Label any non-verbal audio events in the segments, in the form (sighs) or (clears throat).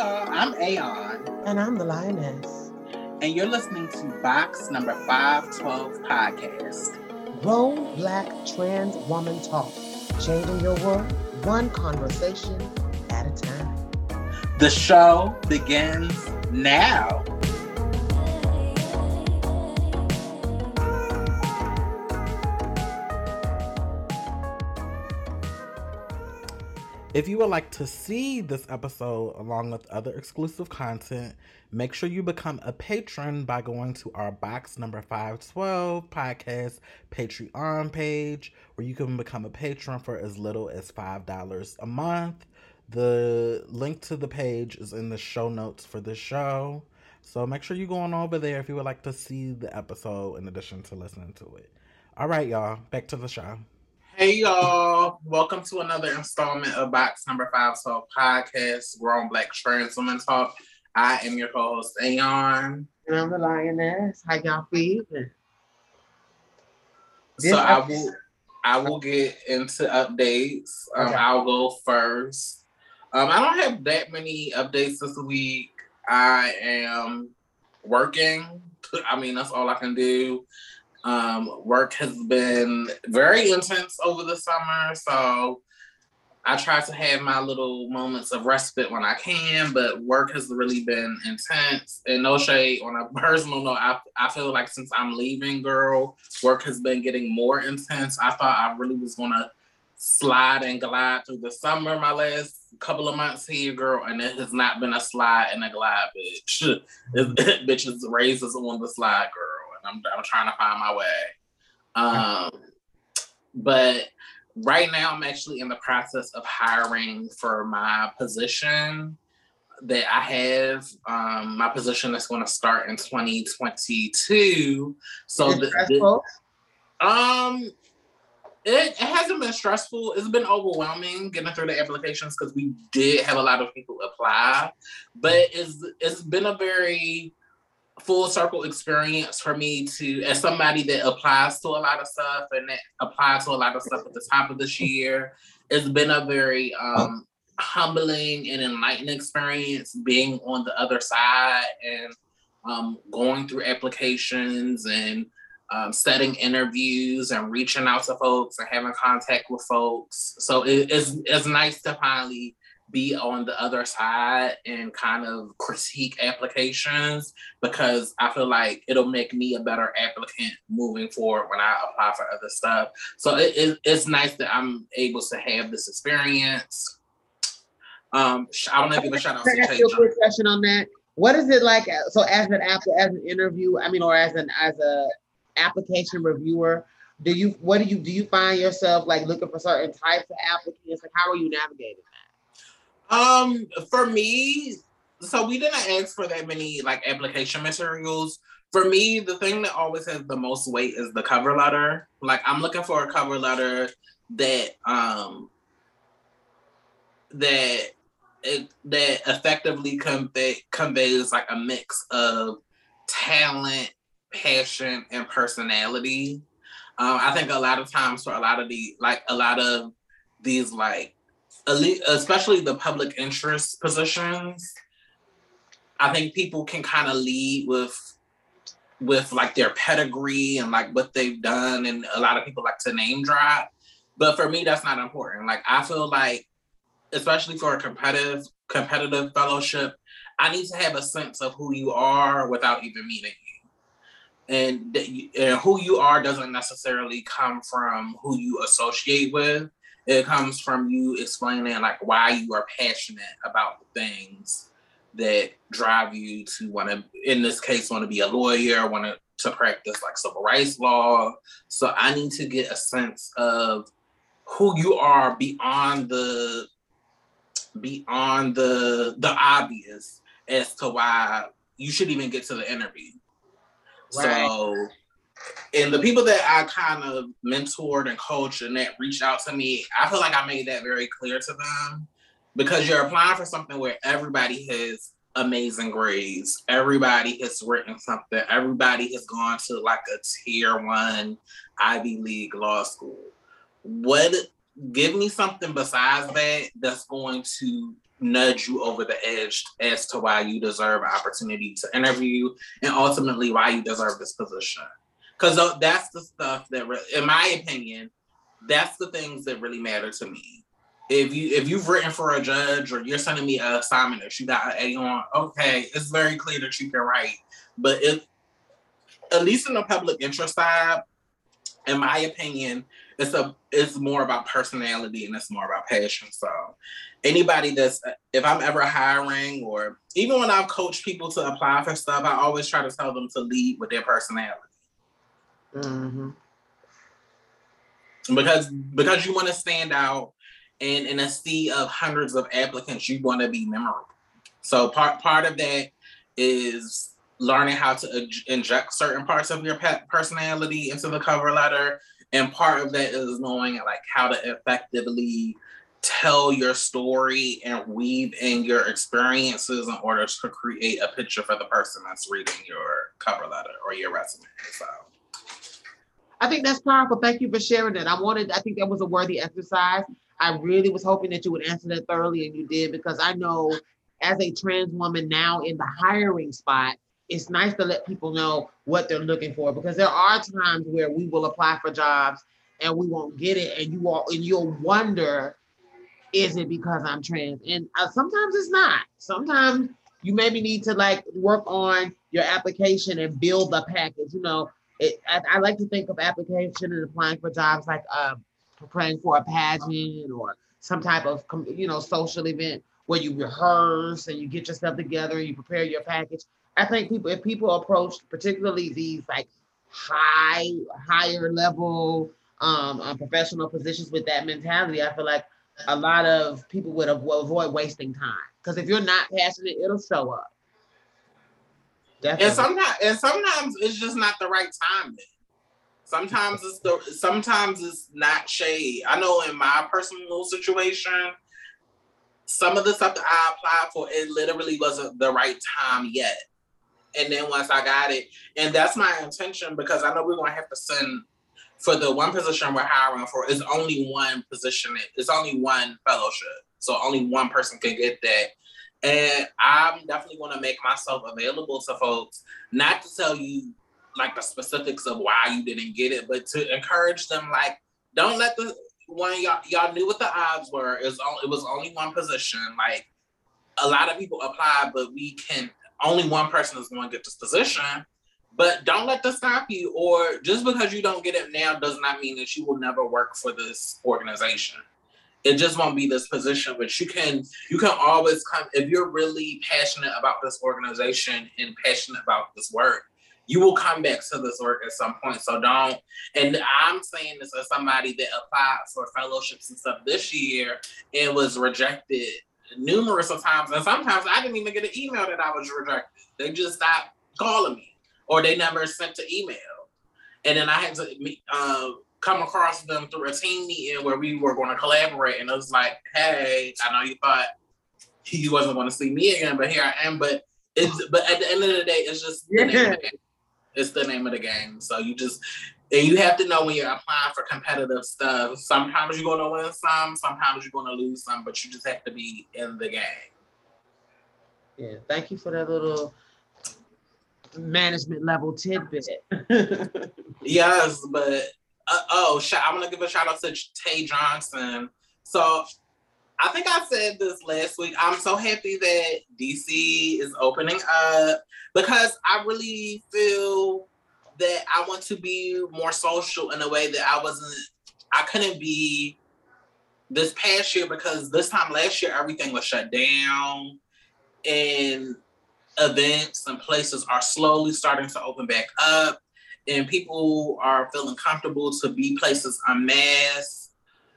y'all, I'm Aeon. And I'm the Lioness. And you're listening to Box Number 512 Podcast. Grown Black Trans Woman Talk. Changing your world one conversation at a time. The show begins now. If you would like to see this episode along with other exclusive content, make sure you become a patron by going to our box number 512 podcast Patreon page, where you can become a patron for as little as $5 a month. The link to the page is in the show notes for the show. So make sure you go on over there if you would like to see the episode in addition to listening to it. All right, y'all, back to the show. Hey y'all, welcome to another installment of Box Number Five Talk Podcast, Grown Black Trans Women Talk. I am your host, Aeon. And I'm the Lioness. How y'all feeling? So I will I will get into updates. Um, okay. I'll go first. Um, I don't have that many updates this week. I am working. I mean, that's all I can do. Um, work has been very intense over the summer, so I try to have my little moments of respite when I can, but work has really been intense. And no shade on a (laughs) personal note, I, I feel like since I'm leaving, girl, work has been getting more intense. I thought I really was gonna slide and glide through the summer, my last couple of months here, girl, and it has not been a slide and a glide, bitch. (laughs) (laughs) bitches raises on the slide, girl. I'm, I'm trying to find my way. Um, but right now, I'm actually in the process of hiring for my position that I have. Um, my position is going to start in 2022. So the, the, um, it, it hasn't been stressful. It's been overwhelming getting through the applications because we did have a lot of people apply, but it's it's been a very full circle experience for me to as somebody that applies to a lot of stuff and that applies to a lot of stuff at the top of this year it's been a very um, humbling and enlightening experience being on the other side and um, going through applications and um, setting interviews and reaching out to folks and having contact with folks. So it, it's, it's nice to finally be on the other side and kind of critique applications because I feel like it'll make me a better applicant moving forward when I apply for other stuff. So it, it, it's nice that I'm able to have this experience. Um, I want to give a shout out to ask you a quick question on that. What is it like? Uh, so as an as an interview, I mean, or as an as a application reviewer, do you what do you do you find yourself like looking for certain types of applicants? Like how are you navigating? Um, for me, so we didn't ask for that many like application materials. For me, the thing that always has the most weight is the cover letter. Like I'm looking for a cover letter that um that it, that effectively convey, conveys like a mix of talent, passion, and personality. Um, I think a lot of times for a lot of the like a lot of these like especially the public interest positions, I think people can kind of lead with with like their pedigree and like what they've done, and a lot of people like to name drop. But for me, that's not important. Like I feel like, especially for a competitive competitive fellowship, I need to have a sense of who you are without even meeting you. And, and who you are doesn't necessarily come from who you associate with it comes from you explaining like why you are passionate about the things that drive you to want to in this case want to be a lawyer want to to practice like civil rights law so i need to get a sense of who you are beyond the beyond the the obvious as to why you should even get to the interview right. so and the people that I kind of mentored and coached and that reached out to me, I feel like I made that very clear to them because you're applying for something where everybody has amazing grades, everybody has written something, everybody has gone to like a tier one Ivy League law school. What give me something besides that that's going to nudge you over the edge as to why you deserve opportunity to interview and ultimately why you deserve this position. Because uh, that's the stuff that, in my opinion, that's the things that really matter to me. If you if you've written for a judge or you're sending me an assignment that you got an A on, okay, it's very clear that you can write. But if at least in the public interest side, in my opinion, it's a it's more about personality and it's more about passion. So anybody that's if I'm ever hiring or even when I've coached people to apply for stuff, I always try to tell them to lead with their personality. Mm-hmm. Because because you want to stand out and in a sea of hundreds of applicants, you want to be memorable. So part part of that is learning how to inject certain parts of your personality into the cover letter and part of that is knowing like how to effectively tell your story and weave in your experiences in order to create a picture for the person that's reading your cover letter or your resume so I think that's powerful. Thank you for sharing that. I wanted, I think that was a worthy exercise. I really was hoping that you would answer that thoroughly, and you did because I know as a trans woman now in the hiring spot, it's nice to let people know what they're looking for because there are times where we will apply for jobs and we won't get it and you all and you'll wonder is it because i'm trans and uh, sometimes it's not sometimes you maybe need to like work on your application and build the package you know it, I, I, like to think of application and applying for jobs like uh, preparing for a pageant or some type of you know social event where you rehearse and you get yourself together and you prepare your package I think people, if people approach particularly these like high, higher level um, uh, professional positions with that mentality, I feel like a lot of people would avoid wasting time. Because if you're not passionate, it'll show up. Definitely. And sometimes, and sometimes it's just not the right time. Sometimes it's the sometimes it's not shade. I know in my personal situation, some of the stuff that I applied for, it literally wasn't the right time yet and then once I got it, and that's my intention because I know we're gonna have to send for the one position we're hiring for is only one position. It's only one fellowship, so only one person can get that. And I'm definitely going to make myself available to folks, not to tell you like the specifics of why you didn't get it, but to encourage them. Like, don't let the one y'all y'all knew what the odds were. It was only, it was only one position. Like, a lot of people applied, but we can only one person is going to get this position. But don't let this stop you, or just because you don't get it now does not mean that you will never work for this organization. It just won't be this position, but you can you can always come if you're really passionate about this organization and passionate about this work, you will come back to this work at some point. So don't. And I'm saying this as somebody that applied for fellowships and stuff this year and was rejected numerous of times, and sometimes I didn't even get an email that I was rejected. They just stopped calling me, or they never sent an email, and then I had to uh, come across them through a team meeting where we were going to collaborate, and it was like, hey, I know you thought you wasn't going to see me again, but here I am. But it's but at the end of the day, it's just the yeah. it's the name of the game. So you just and you have to know when you're applying for competitive stuff. Sometimes you're going to win some, sometimes you're going to lose some, but you just have to be in the game. Yeah, thank you for that little management level tidbit. (laughs) yes, but uh, oh, sh- I want to give a shout out to Tay Johnson. So I think I said this last week. I'm so happy that DC is opening up because I really feel that I want to be more social in a way that I wasn't, I couldn't be this past year because this time last year everything was shut down and events and places are slowly starting to open back up and people are feeling comfortable to be places en masse.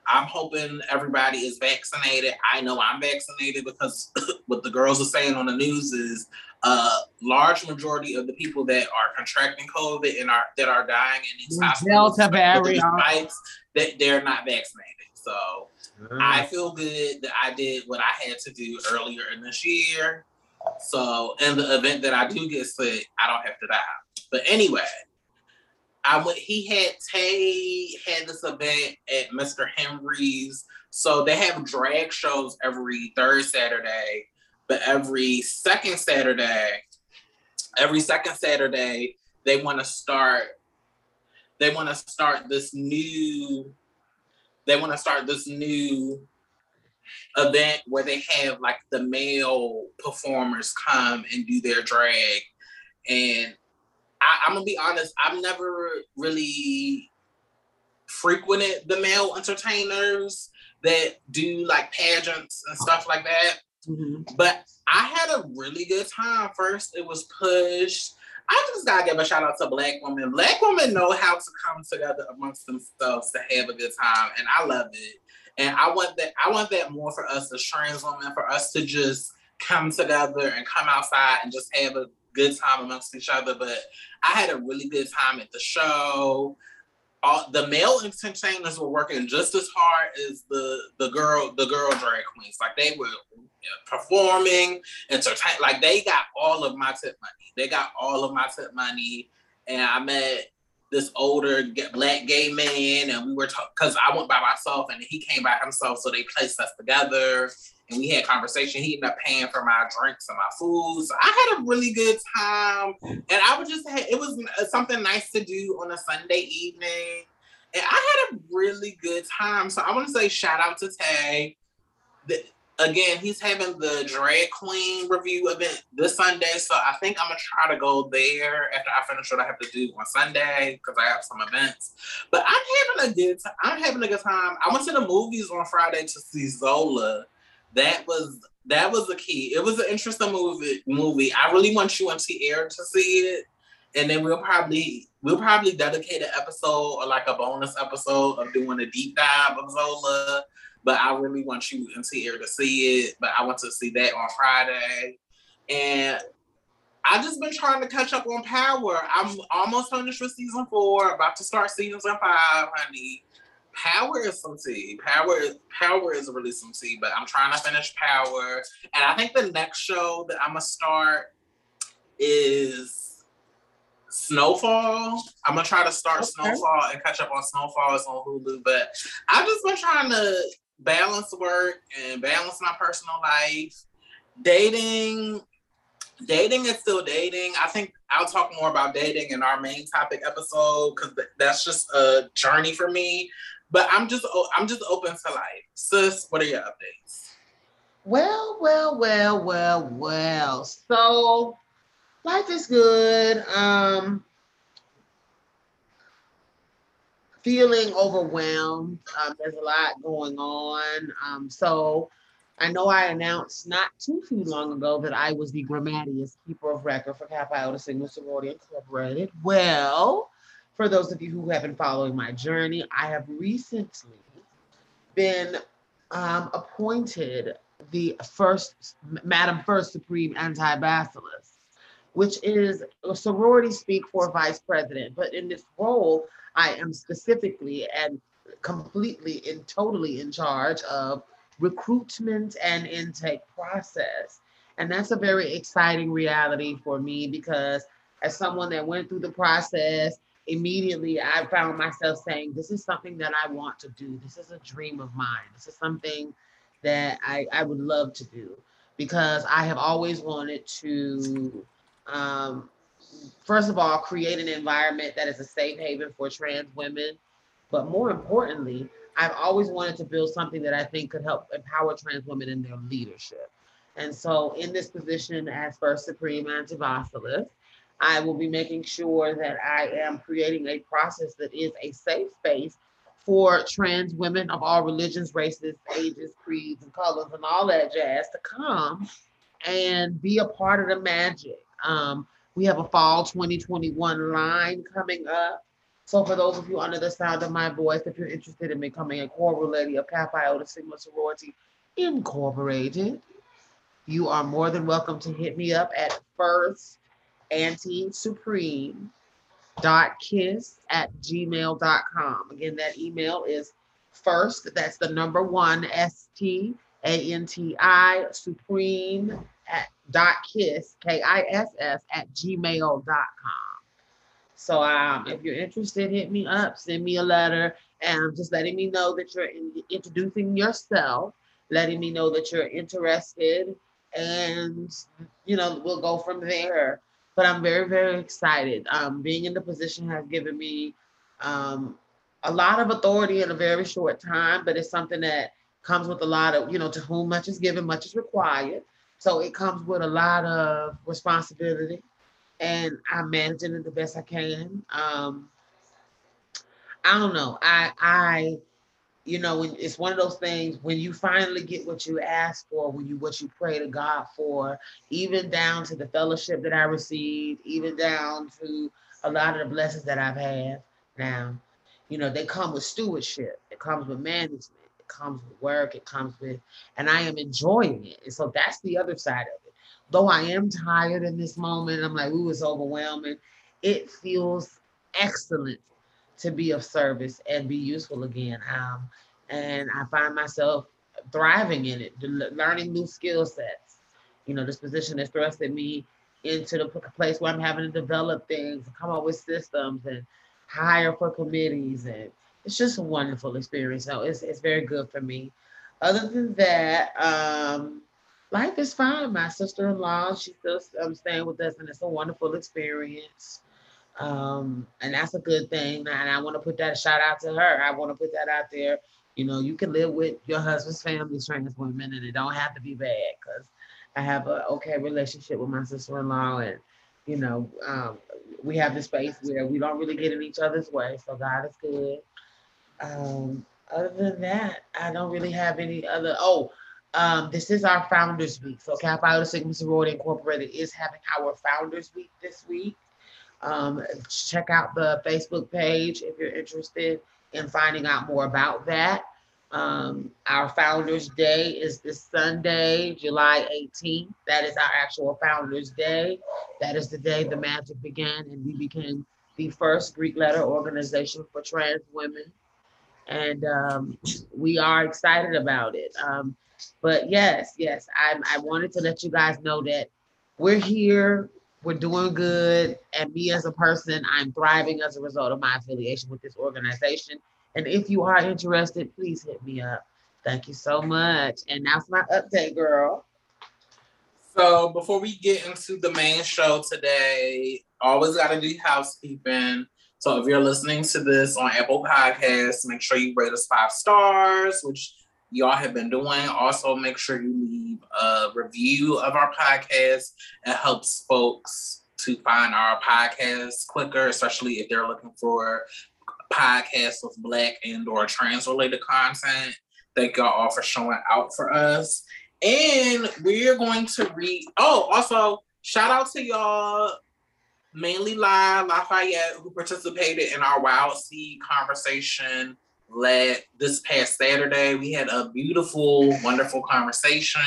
I'm hoping everybody is vaccinated. I know I'm vaccinated because (coughs) what the girls are saying on the news is a large majority of the people that are contracting COVID and are that are dying in these hospitals Delta variant that they're not vaccinated. So mm. I feel good that I did what I had to do earlier in this year. So in the event that I do get sick, I don't have to die. But anyway, I went. He had Tay had this event at Mr. Henry's. So they have drag shows every third Saturday, but every second Saturday, every second Saturday, they want to start. They want to start this new. They want to start this new event where they have like the male performers come and do their drag. And I, am gonna be honest, I've never really frequented the male entertainers that do like pageants and stuff like that. Mm-hmm. But I had a really good time. First, it was pushed. I just gotta give a shout out to Black women. Black women know how to come together amongst themselves to have a good time, and I love it. And I want that. I want that more for us as trans women, for us to just come together and come outside and just have a good time amongst each other. But I had a really good time at the show. All, the male entertainers were working just as hard as the the girl the girl drag queens. Like they were performing, entertain. Like they got all of my tip money. They got all of my tip money, and I met this older black gay man, and we were talking because I went by myself and he came by himself, so they placed us together and we had conversation. He ended up paying for my drinks and my food, so I had a really good time, and I would just it was uh, something nice to do on a Sunday evening, and I had a really good time. So I want to say shout out to Tay. The, again, he's having the drag queen review event this Sunday. So I think I'm gonna try to go there after I finish what I have to do on Sunday because I have some events. But I'm having a good time. I'm having a good time. I went to the movies on Friday to see Zola. That was that was the key. It was an interesting movie. Movie. I really want you and Air to see it, and then we'll probably we'll probably dedicate an episode or like a bonus episode of doing a deep dive of Zola but I really want you and Tierra to see it. But I want to see that on Friday. And I just been trying to catch up on Power. I'm almost finished with season four, about to start season five, honey. Power is some tea. Power is Power is really some tea, but I'm trying to finish Power. And I think the next show that I'm gonna start is Snowfall. I'm gonna try to start okay. Snowfall and catch up on Snowfall. It's on Hulu, but I've just been trying to balance work and balance my personal life. Dating, dating is still dating. I think I'll talk more about dating in our main topic episode because that's just a journey for me. But I'm just I'm just open to life. Sis, what are your updates? Well, well, well, well, well. So life is good. Um feeling overwhelmed. Um, there's a lot going on. Um, so I know I announced not too too long ago that I was the Grammateus Keeper of Record for Kappa Iota Sigma Sorority Incorporated. Well, for those of you who have been following my journey, I have recently been um, appointed the first Madam First Supreme Anti-Basileus, which is a sorority speak for vice president. But in this role, I am specifically and completely and totally in charge of recruitment and intake process. And that's a very exciting reality for me because as someone that went through the process, immediately I found myself saying, This is something that I want to do. This is a dream of mine. This is something that I, I would love to do because I have always wanted to um, first of all, create an environment that is a safe haven for trans women. But more importantly, I've always wanted to build something that I think could help empower trans women in their leadership. And so, in this position as First Supreme Anti-Basileus, I will be making sure that I am creating a process that is a safe space for trans women of all religions, races, ages, creeds, and colors, and all that jazz to come and be a part of the magic. Um, we have a fall 2021 line coming up. So for those of you under the sound of my voice, if you're interested in becoming a core lady of Kappa Iota Sigma Sorority Incorporated, you are more than welcome to hit me up at first anti supreme dot kiss at gmail.com. Again, that email is first, that's the number one S T A N T I supreme at dot kiss, K I S S, at gmail.com. So um, if you're interested, hit me up, send me a letter, and just letting me know that you're in, introducing yourself, letting me know that you're interested, and you know we'll go from there. But I'm very very excited. Um, being in the position has given me um, a lot of authority in a very short time, but it's something that comes with a lot of you know to whom much is given, much is required. So it comes with a lot of responsibility, and I'm managing it the best I can. Um, I don't know. I I you know it's one of those things when you finally get what you ask for, when you what you pray to God for, even down to the fellowship that I received, even down to a lot of the blessings that I've had now, you know, they come with stewardship. It comes with management. It comes with work. It comes with, and I am enjoying it. And so that's the other side of it. Though I am tired in this moment, I'm like, ooh, it's overwhelming. It feels excellent to be of service and be useful again. Um, and I find myself thriving in it, learning new skill sets. You know, this position has thrusted me into the place where I'm having to develop things, come up with systems, and hire for committees, and it's just a wonderful experience. So it's it's very good for me. Other than that, um, life is fine. My sister-in-law, she's still um, staying with us, and it's a wonderful experience. Um, and that's a good thing. And I want to put that shout out to her. I want to put that out there. You know, you can live with your husband's family, trans women, and it don't have to be bad because I have a okay relationship with my sister-in-law, and you know, um, we have the space where we don't really get in each other's way. So God is good. Um, other than that, I don't really have any other. Oh, um, this is our Founders Week. So Kappa Sigma Sorority Incorporated is having our Founders Week this week. Um, check out the Facebook page if you're interested in finding out more about that. Um, our Founders Day is this Sunday, July 18th. That is our actual Founders Day. That is the day the magic began, and we became the first Greek letter organization for trans women. And um, we are excited about it. Um, but yes, yes, I, I wanted to let you guys know that we're here we're doing good. And me as a person, I'm thriving as a result of my affiliation with this organization. And if you are interested, please hit me up. Thank you so much. And that's my update, girl. So before we get into the main show today, always got to do housekeeping. So if you're listening to this on Apple Podcasts, make sure you rate us five stars, which y'all have been doing. Also, make sure you leave a review of our podcast. It helps folks to find our podcast quicker, especially if they're looking for podcasts with black and or trans related content. Thank y'all all for showing out for us. And we're going to read. Oh, also shout out to y'all mainly La Lafayette who participated in our Wild Seed conversation let this past Saturday. We had a beautiful, wonderful conversation.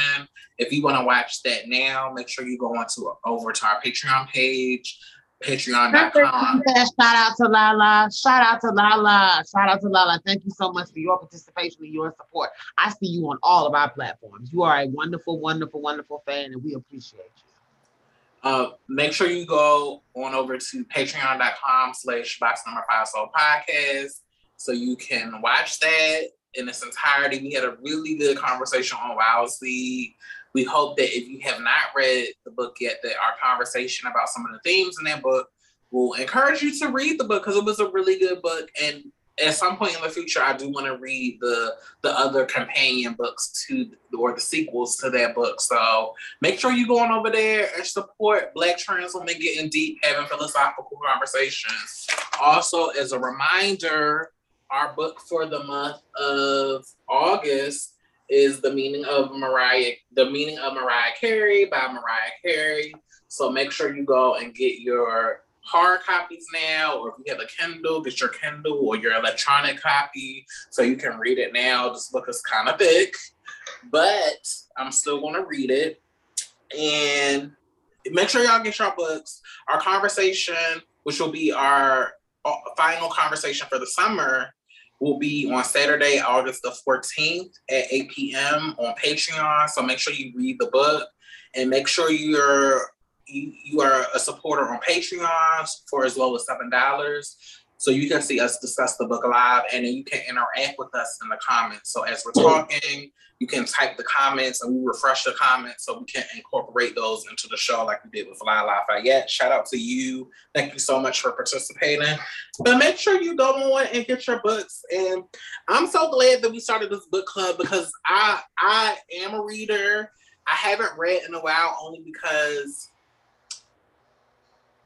If you want to watch that now, make sure you go on to over to our Patreon page, patreon.com. Shout out to Lala. Shout out to Lala. Shout out to Lala. Thank you so much for your participation and your support. I see you on all of our platforms. You are a wonderful, wonderful, wonderful fan, and we appreciate you. Uh, make sure you go on over to patreon.com slash box number five soul podcast so you can watch that in its entirety. We had a really good conversation on Wild Seed. We hope that if you have not read the book yet, that our conversation about some of the themes in that book will encourage you to read the book because it was a really good book. And at some point in the future, I do want to read the the other companion books to or the sequels to that book. So make sure you go on over there and support Black trans women getting deep, having philosophical conversations. Also, as a reminder, our book for the month of August is the meaning of Mariah, the meaning of Mariah Carey by Mariah Carey. So make sure you go and get your hard copies now, or if you have a Kindle, get your Kindle or your electronic copy so you can read it now. This book is kind of thick, but I'm still going to read it. And make sure y'all get your books. Our conversation, which will be our Uh, final conversation for the summer, will be on Saturday, August the 14th at 8 p.m. on Patreon. So make sure you read the book and make sure you're you, you are a supporter on Patreon for as low as seven dollars. So you can see us discuss the book live and then you can interact with us in the comments. So as we're talking, you can type the comments and we refresh the comments so we can incorporate those into the show like we did with Fly Lafayette. Shout out to you. Thank you so much for participating. But make sure you go on and get your books. And I'm so glad that we started this book club because I I am a reader. I haven't read in a while only because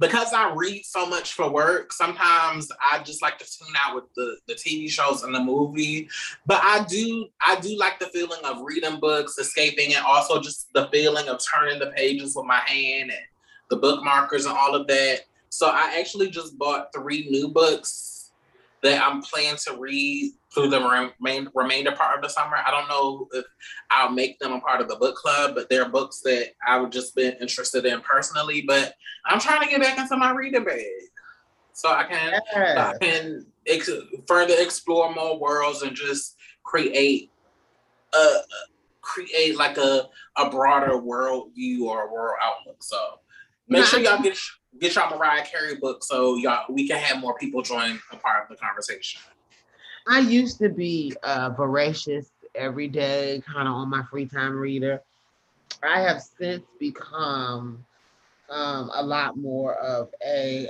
because I read so much for work, sometimes I just like to tune out with the, the TV shows and the movie. But I do I do like the feeling of reading books, escaping, and also just the feeling of turning the pages with my hand and the bookmarkers and all of that. So I actually just bought three new books that I'm planning to read through the remain, remainder part of the summer. I don't know if I'll make them a part of the book club, but they're books that I've just been interested in personally. But I'm trying to get back into my reading bag so I can yeah. I can ex- further explore more worlds and just create a create like a a broader world view or world outlook. So make sure y'all get get y'all Mariah Carey book so y'all we can have more people join a part of the conversation. I used to be a voracious, everyday, kind of on my free time reader. I have since become um, a lot more of a,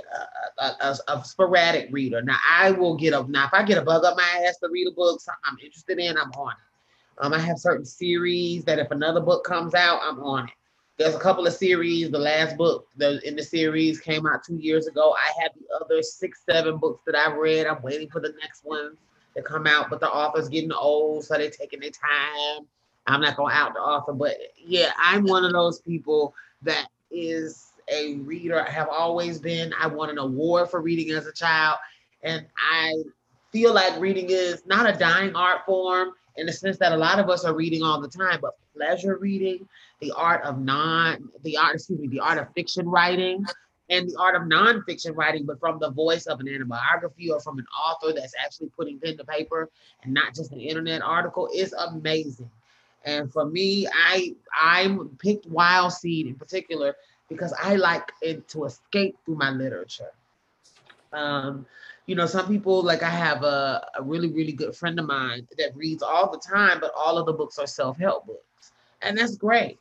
a, a, a, sporadic reader. Now I will get a now if I get a bug up my ass to read a book something I'm interested in, I'm on it. Um, I have certain series that if another book comes out, I'm on it. There's a couple of series. The last book in the series came out two years ago. I have the other six, seven books that I've read. I'm waiting for the next one to come out, but the author's getting old, so they're taking their time. I'm not gonna out the author, but yeah, I'm one of those people that is a reader. I have always been. I won an award for reading as a child, and I feel like reading is not a dying art form in the sense that a lot of us are reading all the time, but pleasure reading, the art of non, the art, excuse me, the art of fiction writing, and the art of nonfiction writing, but from the voice of an autobiography or from an author that's actually putting pen to paper and not just an internet article is amazing. And for me, I I picked Wild Seed in particular because I like it to escape through my literature. Um, you know, some people like I have a, a really, really good friend of mine that reads all the time, but all of the books are self-help books. And that's great,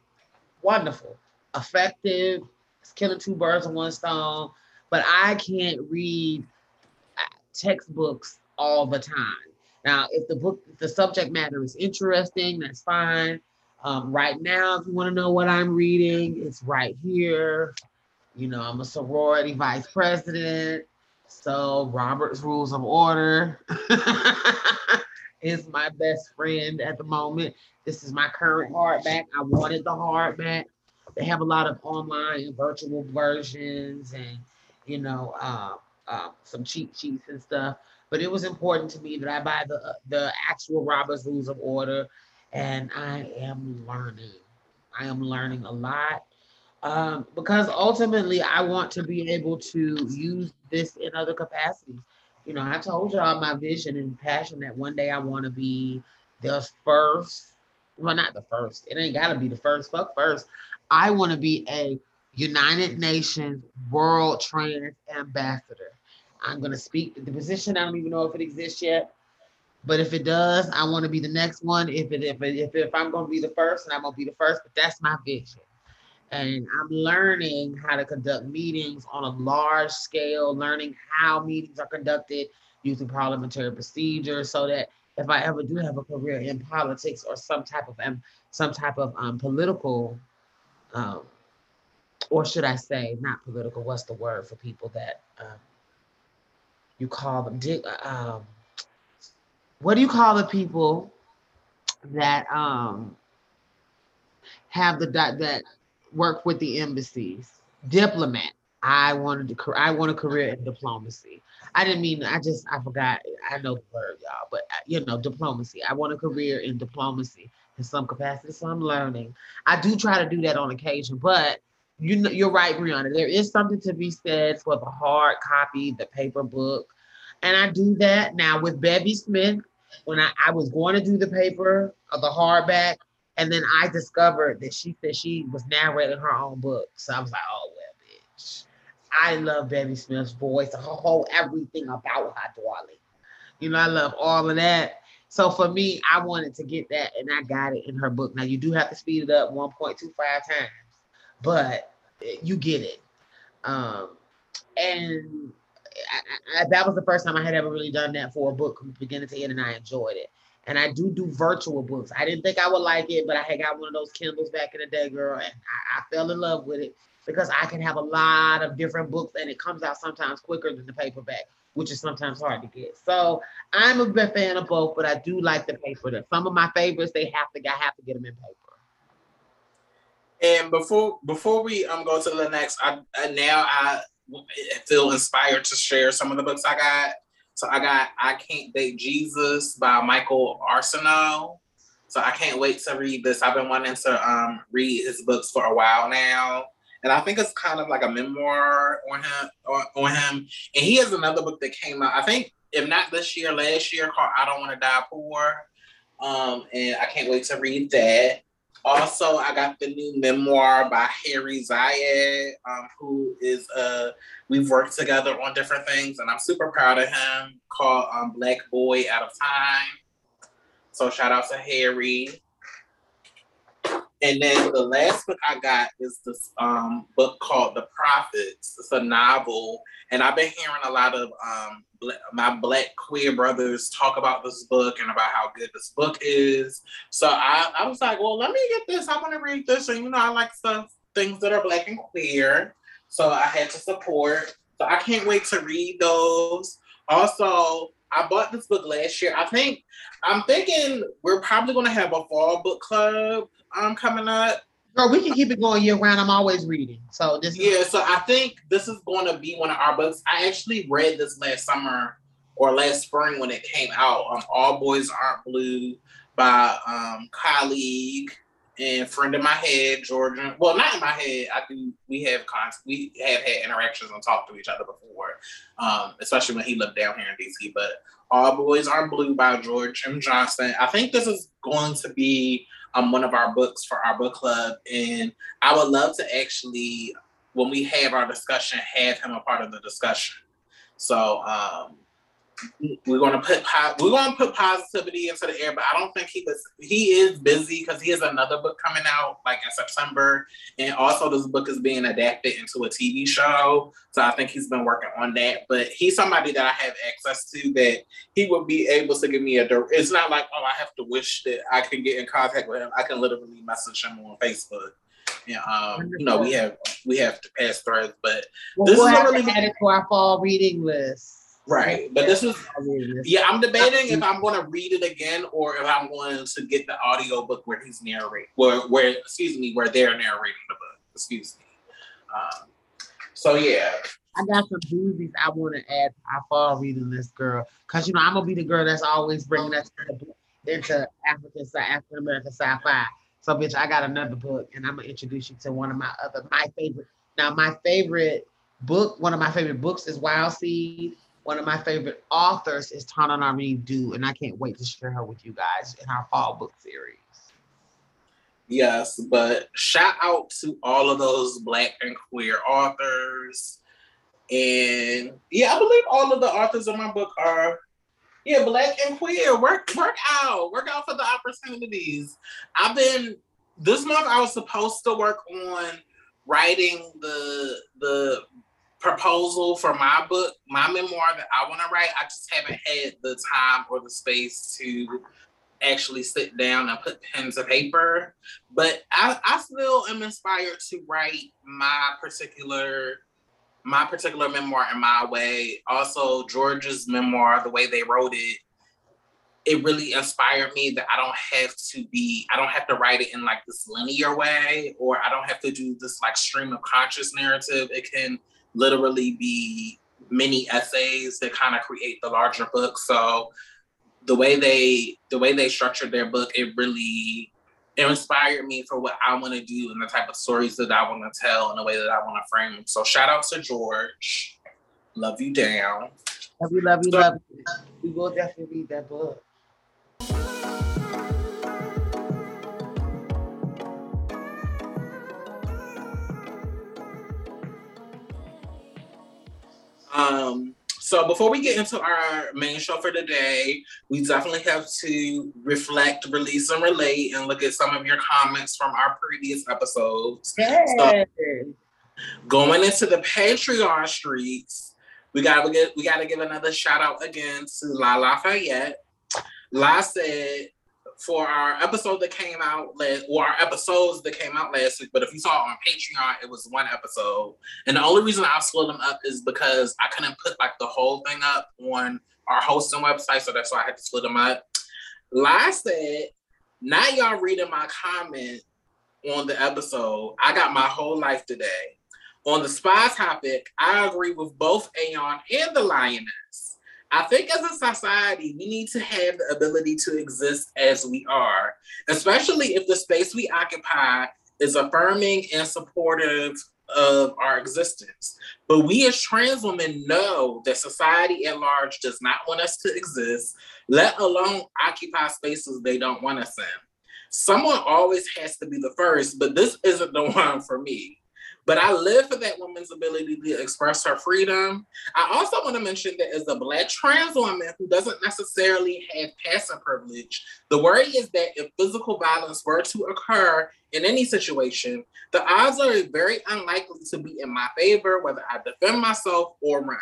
wonderful, effective, it's killing two birds with one stone. But I can't read uh, textbooks all the time. Now, if the book, the subject matter is interesting, that's fine. Um, right now, if you want to know what I'm reading, it's right here. You know, I'm a sorority vice president. So Robert's Rules of Order (laughs) is my best friend at the moment. This is my current hardback. I wanted the hardback. They have a lot of online and virtual versions and, you know, uh, uh, some cheat sheets and stuff. But it was important to me that I buy the the actual Robert's Rules of Order, and I am learning. I am learning a lot um, because ultimately I want to be able to use this in other capacities. You know, I told y'all my vision and passion that one day I want to be the first. Well, not the first. It ain't got to be the first. Fuck first. I want to be a United Nations World Trans Ambassador. I'm to speak the position. I don't even know if it exists yet. But if it does, I want to be the next one. If it, if it, if, if I'm going to be the first, and I'm going to be the first, but that's my vision. And I'm learning how to conduct meetings on a large scale, learning how meetings are conducted using parliamentary procedure so that if I ever do have a career in politics or some type of um, some type of um, political um, or should I say, not political, what's the word for people that um, you call them? Um, what do you call the people that um, have the that work with the embassies? Diplomat. I wanted to. I want a career in diplomacy. I didn't mean. I just. I forgot. I know the word, y'all. But uh, you know, diplomacy. I want a career in diplomacy in some capacity. So I'm learning. I do try to do that on occasion, but you know, you're right, Brianna. There is something to be said for the hard copy, the paper book. And I do that now with Bevy Smith. When I, I was going to do the paper of the hardback, and then I discovered that she said she was narrating her own book. So I was like, oh well much. I love Bevy Smith's voice, her whole everything about her, darling. You know, I love all of that. So for me, I wanted to get that, and I got it in her book. Now you do have to speed it up 1.25 times, but you get it. Um, and I, I, that was the first time I had ever really done that for a book from beginning to end, and I enjoyed it. And I do do virtual books. I didn't think I would like it, but I had got one of those Kindles back in the day, girl, and I, I fell in love with it because I can have a lot of different books, and it comes out sometimes quicker than the paperback, which is sometimes hard to get. So I'm a big fan of both, but I do like the paper. Some of my favorites, they have to, I have to get them in paper. And before before we um go to the next, I, I now I feel inspired to share some of the books I got. So I got I Can't Date Jesus by Michael Arceneaux. So I can't wait to read this. I've been wanting to um, read his books for a while now. And I think it's kind of like a memoir on him on him. And he has another book that came out, I think, if not this year, last year, called I Don't Want to Die Poor. Um, and I can't wait to read that. Also, I got the new memoir by Hari Ziyad, um, who is uh we've worked together on different things, and I'm super proud of him. Called um, Black Boy Out of Time. So shout out to Hari. And then the last book I got is this um, book called The Prophets. It's a novel, and I've been hearing a lot of um, my black queer brothers talk about this book and about how good this book is. So I, I was like, well, let me get this. I want to read this, and you know, I like stuff things that are black and queer. So I had to support. So I can't wait to read those. Also, I bought this book last year. I think I'm thinking we're probably going to have a fall book club um coming up. Girl, we can keep it going year round. I'm always reading. So this Yeah, so I think this is going to be one of our books. I actually read this last summer or last spring when it came out. Um, All Boys Aren't Blue by um colleague and friend in my head, Georgia. Well, not in my head. I do. We have con- We have had interactions and talked to each other before, um, especially when he lived down here in DC. But All Boys Aren't Blue by George M. Johnson. I think this is going to be um, one of our books for our book club. And I would love to actually, when we have our discussion, have him a part of the discussion. So um, we're gonna put we're gonna put positivity into the air, but I don't think he was he is busy because he has another book coming out like in September, and also this book is being adapted into a TV show. So I think he's been working on that. But he's somebody that I have access to that he would be able to give me a. It's not like oh I have to wish that I can get in contact with him. I can literally message him on Facebook. Yeah, um, you know we have we have to pass threads, but well, this we'll is have really to add it to our fall reading list. Right. But this is yeah, I'm debating if I'm gonna read it again or if I'm going to get the audio book where he's narrating where where excuse me, where they're narrating the book. Excuse me. Um, so yeah. I got some doozies I want to add to our fall reading list, girl. Cause you know I'm gonna be the girl that's always bringing us into African African American sci-fi. So, bitch, I got another book, and I'm gonna introduce you to one of my other my favorite. Now, my favorite book, one of my favorite books is Wild Seed. One of my favorite authors is Tana Tananarive Due, and I can't wait to share her with you guys in our fall book series. Yes, but shout out to all of those black and queer authors. And yeah, I believe all of the authors in my book are yeah, black and queer. Work work out. Work out for the opportunities. I've been this month I was supposed to work on writing the the proposal for my book, my memoir that I want to write. I just haven't had the time or the space to actually sit down and put pen to paper. But I, I still am inspired to write my particular my particular memoir in my way. Also, George's memoir, the way they wrote it, it really inspired me that I don't have to be, I don't have to write it in like this linear way, or I don't have to do this like stream of conscious narrative. It can literally be mini essays that kind of create the larger book. So the way they the way they structured their book, it really inspired me for what I want to do and the type of stories that I want to tell and the way that I want to frame them. So shout out to George. Love you down. Love you, love you, love you. We will definitely read that book. Um, so before we get into our main show for today, we definitely have to reflect, release, and relate, and look at some of your comments from our previous episodes. So, going into the Patreon streets, we gotta get we gotta give another shout out again to La Lafayette. La said for our episode that came out last, or our episodes that came out last week. But if you saw on Patreon, it was one episode. And the only reason I split them up is because I couldn't put like the whole thing up on our hosting website, so that's why I had to split them up. Last said, now y'all reading my comment on the episode. I got my whole life today. On the spy topic, I agree with both Aeon and the Lioness. I think as a society, we need to have the ability to exist as we are, especially if the space we occupy is affirming and supportive of our existence. But we as trans women know that society at large does not want us to exist, let alone occupy spaces they don't want us in. Someone always has to be the first, but this isn't the (laughs) one for me. But I live for that woman's ability to express her freedom. I also want to mention that as a Black trans woman who doesn't necessarily have passive privilege, the worry is that if physical violence were to occur in any situation, the odds are very unlikely to be in my favor, whether I defend myself or run.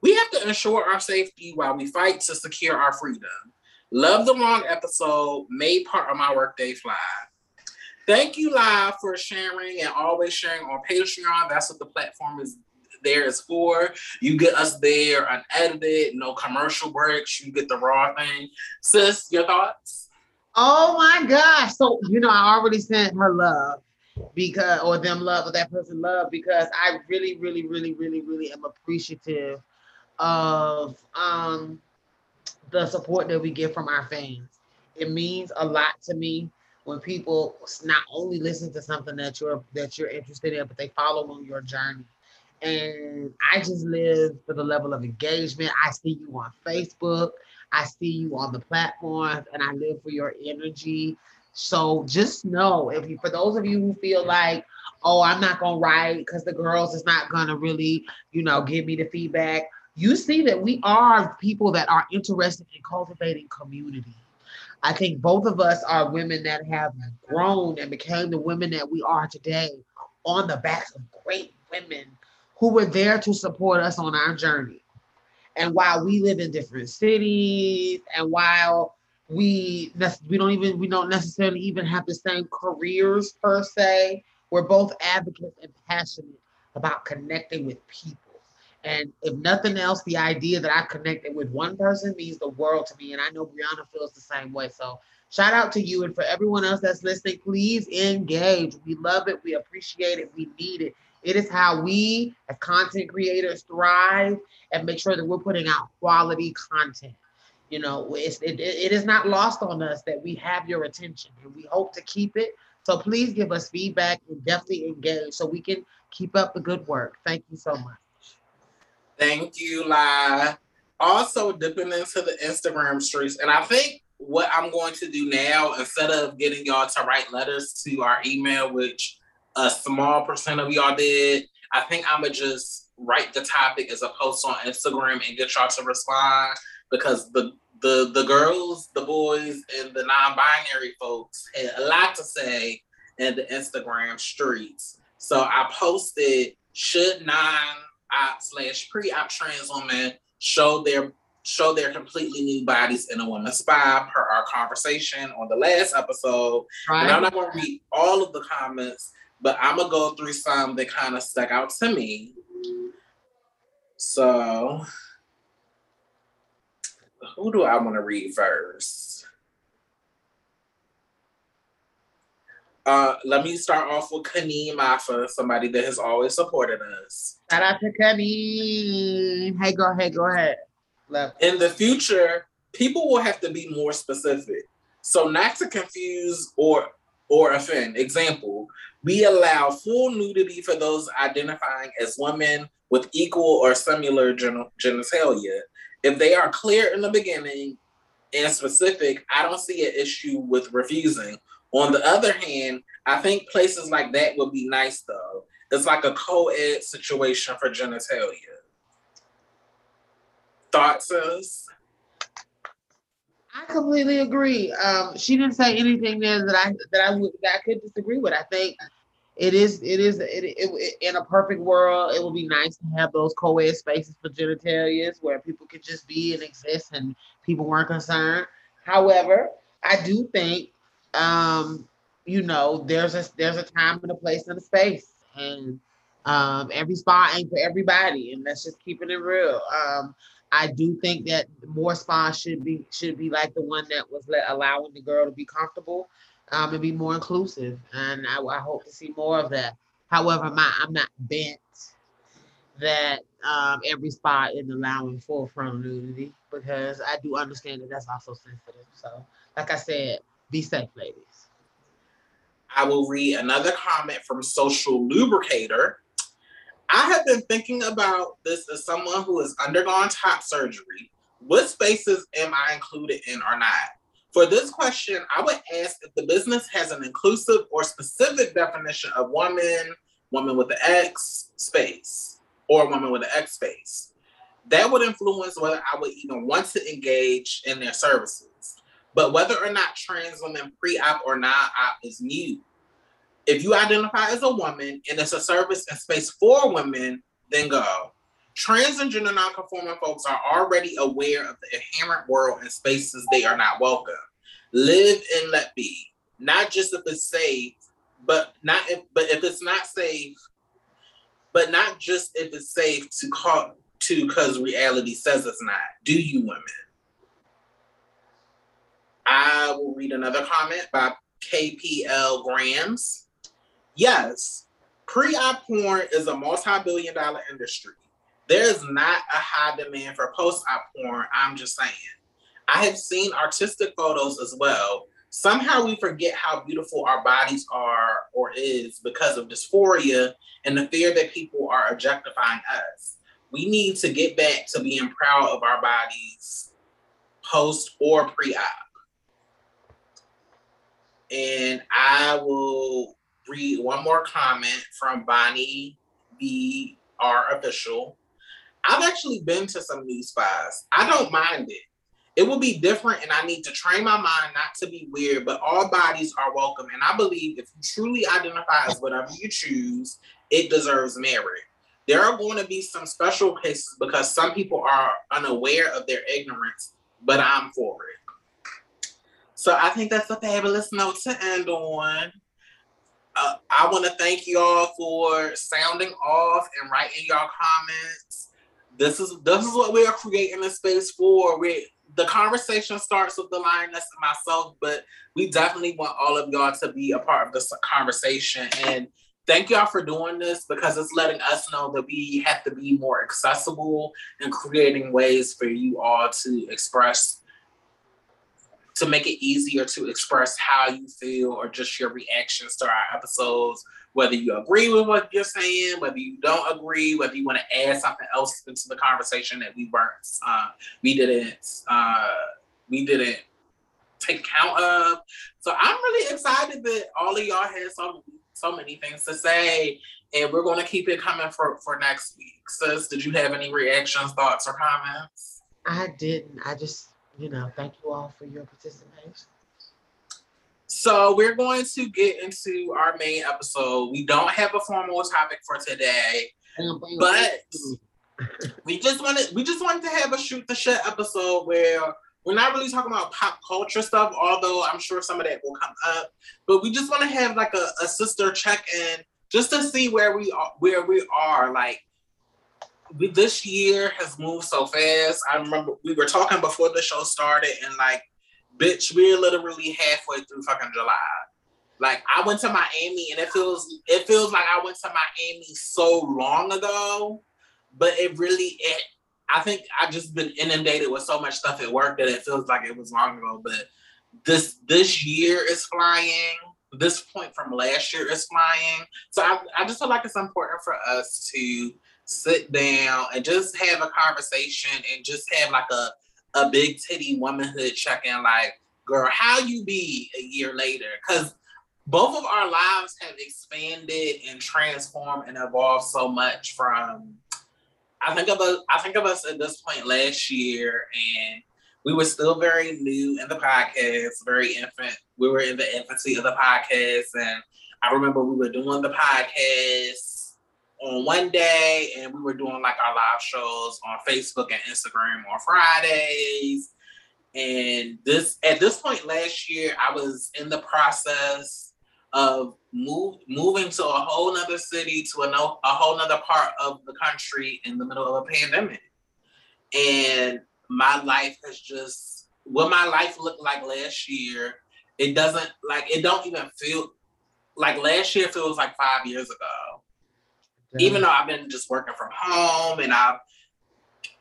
We have to ensure our safety while we fight to secure our freedom. Love the long episode, made part of my workday fly. Thank you, Live, for sharing and always sharing on Patreon. That's what the platform is there is for. You get us there unedited, no commercial breaks. You get the raw thing. Sis, your thoughts? Oh my gosh. So, you know, I already sent her love because, or them love, or that person love, because I really, really, really, really, really am appreciative of um the support that we get from our fans. It means a lot to me when people not only listen to something that you're that you're interested in, but they follow on your journey. And I just live for the level of engagement. I see you on Facebook, I see you on the platforms, and I live for your energy. So just know if you, for those of you who feel like, oh, I'm not gonna write because the girls is not gonna really, you know, give me the feedback. You see that we are people that are interested in cultivating community I think both of us are women that have grown and became the women that we are today on the backs of great women who were there to support us on our journey. And while we live in different cities and while we we don't even we don't necessarily even have the same careers per se, we're both advocates and passionate about connecting with people. And if nothing else, the idea that I connected with one person means the world to me. And I know Brianna feels the same way. So shout out to you. And for everyone else that's listening, please engage. We love it. We appreciate it. We need it. It is how we as content creators thrive and make sure that we're putting out quality content. You know, it, it is not lost on us that we have your attention and we hope to keep it. So please give us feedback and definitely engage so we can keep up the good work. Thank you so much. Thank you, Lai. Also dipping into the Instagram streets. And I think what I'm going to do now, instead of getting y'all to write letters to our email, which a small percent of y'all did, I think I'm gonna just write the topic as a post on Instagram and get y'all to respond because the the the girls, the boys, and the non-binary folks had a lot to say in the Instagram streets. So I posted should non op slash pre-op trans women show their show their completely new bodies in a woman's spa per our conversation on the last episode. Right. And I'm not gonna read all of the comments, but I'm gonna go through some that kind of stuck out to me. So who do I want to read first? Uh, let me start off with Kaneen Mafa, somebody that has always supported us. Shout out to Kaneen. Hey, go ahead, go ahead. Love. In the future, people will have to be more specific. So not to confuse or or offend. Example, we allow full nudity for those identifying as women with equal or similar gen- genitalia. If they are clear in the beginning and specific, I don't see an issue with refusing. On the other hand, I think places like that would be nice though. It's like a co-ed situation for genitalia. Thoughts, sis? I completely agree. Um, she didn't say anything there that I that I would that I could disagree with. I think it is it is it, it, it, in a perfect world. It would be nice to have those co-ed spaces for genitalias where people could just be and exist and people weren't concerned. However, I do think um, you know there's a there's a time and a place and a space and um, every spot ain't for everybody and let's just keep it real. Um, I do think that more spas should be should be like the one that was let, allowing the girl to be comfortable um, and be more inclusive. And I, I hope to see more of that. However, my I'm not bent that um, every spa is allowing full frontal nudity because I do understand that that's also sensitive. So, like I said, be safe, ladies. I will read another comment from Social Lubricator. I have been thinking about this as someone who has undergone top surgery. What spaces am I included in or not? For this question, I would ask if the business has an inclusive or specific definition of woman, woman with the X space, or woman with the X space. That would influence whether I would even want to engage in their services. But whether or not trans women pre-op or non-op is new if you identify as a woman and it's a service and space for women, then go. Trans and gender nonconforming folks are already aware of the inherent world and spaces they are not welcome. Live and let be. Not just if it's safe, but not if but if it's not safe, but not just if it's safe to call to because reality says it's not. Do you women? I will read another comment by KPL Grams. Yes, pre-op porn is a multi-billion dollar industry. There is not a high demand for post-op porn. I'm just saying. I have seen artistic photos as well. Somehow we forget how beautiful our bodies are or is because of dysphoria and the fear that people are objectifying us. We need to get back to being proud of our bodies post or pre-op. And I will read one more comment from Bonnie B. R. Official. I've actually been to some new spas. I don't mind it. It will be different, and I need to train my mind not to be weird, but all bodies are welcome. And I believe if you truly identify as whatever you choose, it deserves merit. There are going to be some special cases because some people are unaware of their ignorance, but I'm for it. So I think that's a fabulous note to end on uh, I want to thank y'all for sounding off and writing y'all comments. This is this is what we are creating a space for. We the conversation starts with the lioness and myself, but we definitely want all of y'all to be a part of this conversation. And thank y'all for doing this because it's letting us know that we have to be more accessible and creating ways for you all to express to make it easier to express how you feel or just your reactions to our episodes, whether you agree with what you're saying, whether you don't agree, whether you want to add something else into the conversation that we weren't, uh, we didn't, uh, we didn't take count of. So I'm really excited that all of y'all had so so many things to say, and we're going to keep it coming for for next week. Sis, did you have any reactions, thoughts, or comments? I didn't. I just you know, thank you all for your participation. So we're going to get into our main episode. We don't have a formal topic for today, but (laughs) we just wanted we just wanted to have a shoot the shit episode where we're not really talking about pop culture stuff, although I'm sure some of that will come up. But we just want to have like a, a sister check in just to see where we are where we are like this year has moved so fast. I remember we were talking before the show started, and like, bitch, we're literally halfway through fucking July. Like, I went to Miami, and it feels it feels like I went to Miami so long ago, but it really it. I think I've just been inundated with so much stuff at work that it feels like it was long ago. But this this year is flying. This point from last year is flying. So I, I just feel like it's important for us to sit down and just have a conversation and just have like a a big titty womanhood check-in like girl how you be a year later because both of our lives have expanded and transformed and evolved so much from I think of us. I think of us at this point last year, and we were still very new in the podcast, very infant. We were in the infancy of the podcast, and I remember we were doing the podcast on one day, and we were doing like our live shows on Facebook and Instagram on Fridays. And this at this point last year, I was in the process of move, moving to a whole nother city to a, no, a whole nother part of the country in the middle of a pandemic. And my life has just what my life looked like last year. It doesn't like it don't even feel like last year feels like five years ago. Even though I've been just working from home and I've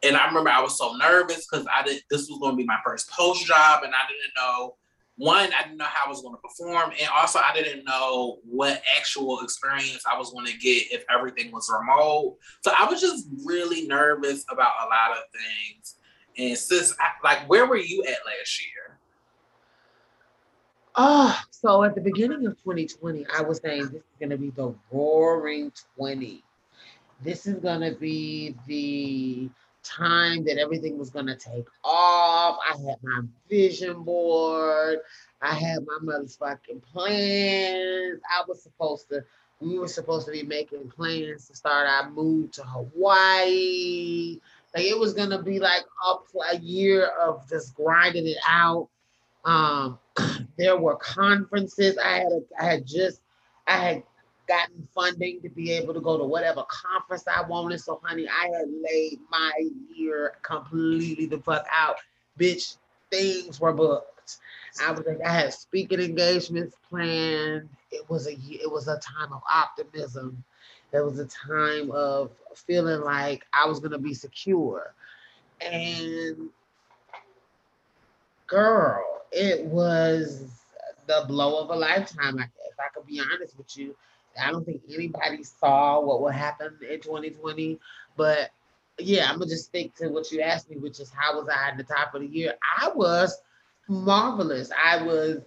and I remember I was so nervous because I did this was going to be my first post job and I didn't know one, I didn't know how I was going to perform, and also I didn't know what actual experience I was going to get if everything was remote. So I was just really nervous about a lot of things. And sis, like, where were you at last year? Oh, so at the beginning of 2020, I was saying this is going to be the roaring 20. This is going to be the time that everything was going to take off. I had my vision board. I had my motherfucking plans. I was supposed to, we were supposed to be making plans to start our move to Hawaii. Like it was gonna be like a year of just grinding it out. Um, (clears throat) there were conferences. I had a, I had just I had gotten funding to be able to go to whatever conference I wanted. So, honey, I had laid my year completely the fuck out. Bitch, things were booked. I was like, I had speaking engagements planned. It was a it was a time of optimism. It was a time of feeling like I was gonna be secure. And girl, it was the blow of a lifetime. If I could be honest with you, I don't think anybody saw what would happen in 2020. But yeah, I'm gonna just stick to what you asked me, which is how was I at the top of the year? I was marvelous. I was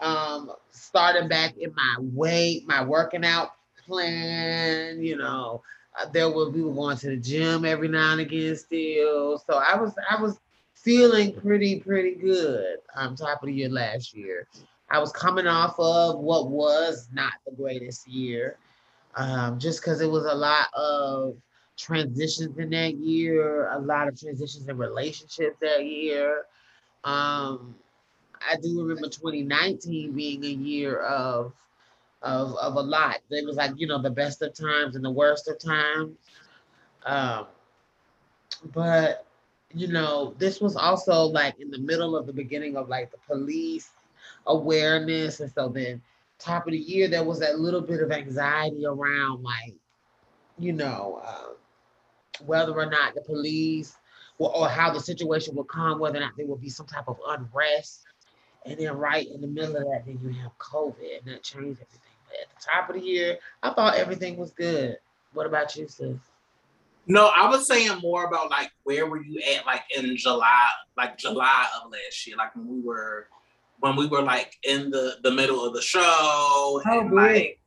um, starting back in my weight, my working out plan. You know, uh, there were we were going to the gym every now and again still. So I was I was feeling pretty pretty good. on top of the year last year. I was coming off of what was not the greatest year, um, just because it was a lot of transitions in that year, a lot of transitions in relationships that year. Um, I do remember 2019 being a year of of of a lot. It was like you know the best of times and the worst of times. Um, but you know, this was also like in the middle of the beginning of like the police awareness. And so then top of the year, there was that little bit of anxiety around like, you know, uh, whether or not the police or, or how the situation will come, whether or not there will be some type of unrest. And then right in the middle of that, then you have COVID and that changed everything. But at the top of the year, I thought everything was good. What about you, sis? No, I was saying more about like where were you at like in July, like July of last year, like when we were when we were like in the the middle of the show. Oh, and, like,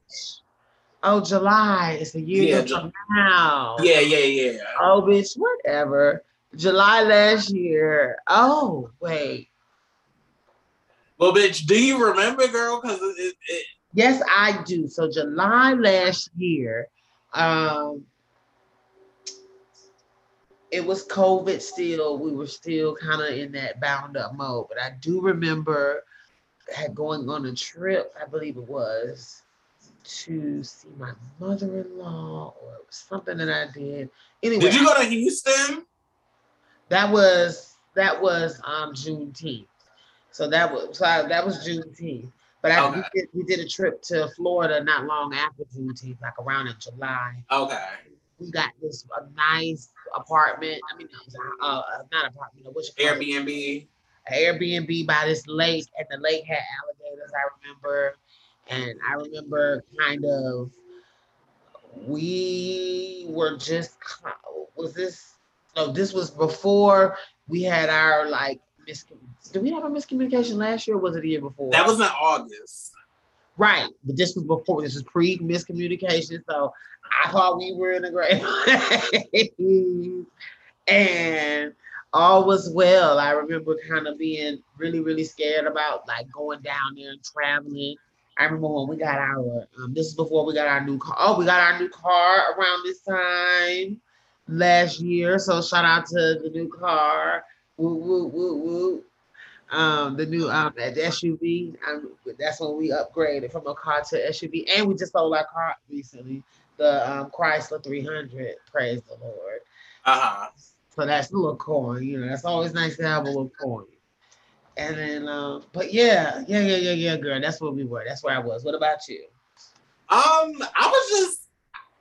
oh, July is the year yeah, from now. Yeah, yeah, yeah. Oh, bitch, whatever. July last year. Oh, wait. Well, bitch, do you remember, girl? Because it, it, it, yes, I do. So July last year, um, it was COVID still. We were still kind of in that bound up mode. But I do remember had going on a trip, I believe it was, to see my mother-in-law or it was something that I did. Anyway. Did you go to Houston? That was that was um Juneteenth. So that was so I, that was Juneteenth. But I, okay. we, did, we did a trip to Florida not long after Juneteenth, like around in July. Okay. We got this a nice apartment. I mean, uh, uh, not apartment. What's Airbnb? Airbnb by this lake, and the lake had alligators. I remember, and I remember kind of we were just was this no this was before we had our like miscommunication. Did we have a miscommunication last year? was it the year before? That was in August. Right, but this was before. This was pre miscommunication. So I thought we were in a great place. and all was well. I remember kind of being really, really scared about like going down there and traveling. I remember when we got our, um, this is before we got our new car. Oh, we got our new car around this time last year. So shout out to the new car. Woo, woo, woo, woo. Um, the new um, SUV. Um, that's when we upgraded from a car to SUV, and we just sold our car recently, the um, Chrysler 300. Praise the Lord. Uh huh. So that's a little coin. You know, that's always nice to have a little coin. And then, um, but yeah, yeah, yeah, yeah, yeah, girl. That's where we were. That's where I was. What about you? Um, I was just,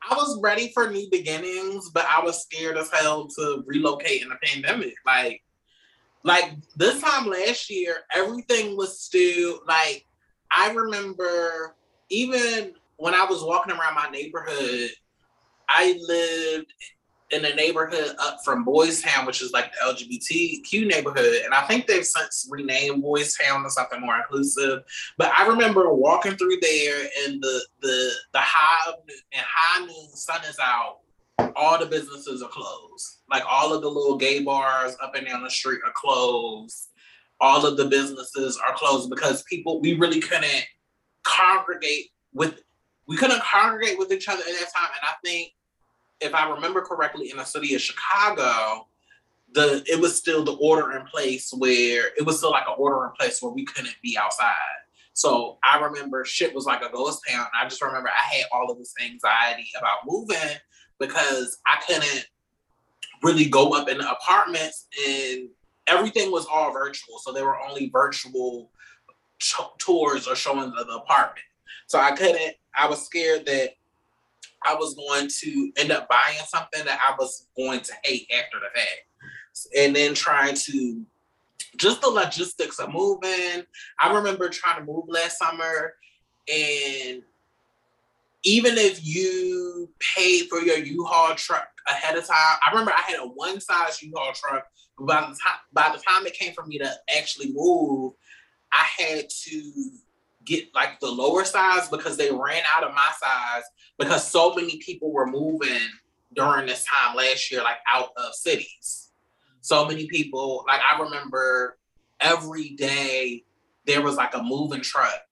I was ready for new beginnings, but I was scared as hell to relocate in a pandemic. Like, like this time last year, everything was still like. I remember even when I was walking around my neighborhood, I lived in a neighborhood up from Boys Town, which is like the LGBTQ neighborhood. And I think they've since renamed Boys Town to something more inclusive. But I remember walking through there and the the the high and high noon sun is out. All the businesses are closed. Like all of the little gay bars up and down the street are closed. All of the businesses are closed because people we really couldn't congregate with we couldn't congregate with each other at that time. And I think if I remember correctly, in the city of Chicago, the it was still the order in place where it was still like an order in place where we couldn't be outside. So I remember shit was like a ghost town. I just remember I had all of this anxiety about moving because I couldn't really go up in the apartments and everything was all virtual. So there were only virtual tours or showing the apartment. So I couldn't, I was scared that I was going to end up buying something that I was going to hate after the fact. And then trying to just the logistics of moving. I remember trying to move last summer and even if you paid for your U-Haul truck ahead of time, I remember I had a one size U-Haul truck. By the time by the time it came for me to actually move, I had to get like the lower size because they ran out of my size because so many people were moving during this time last year, like out of cities. So many people, like I remember every day there was like a moving truck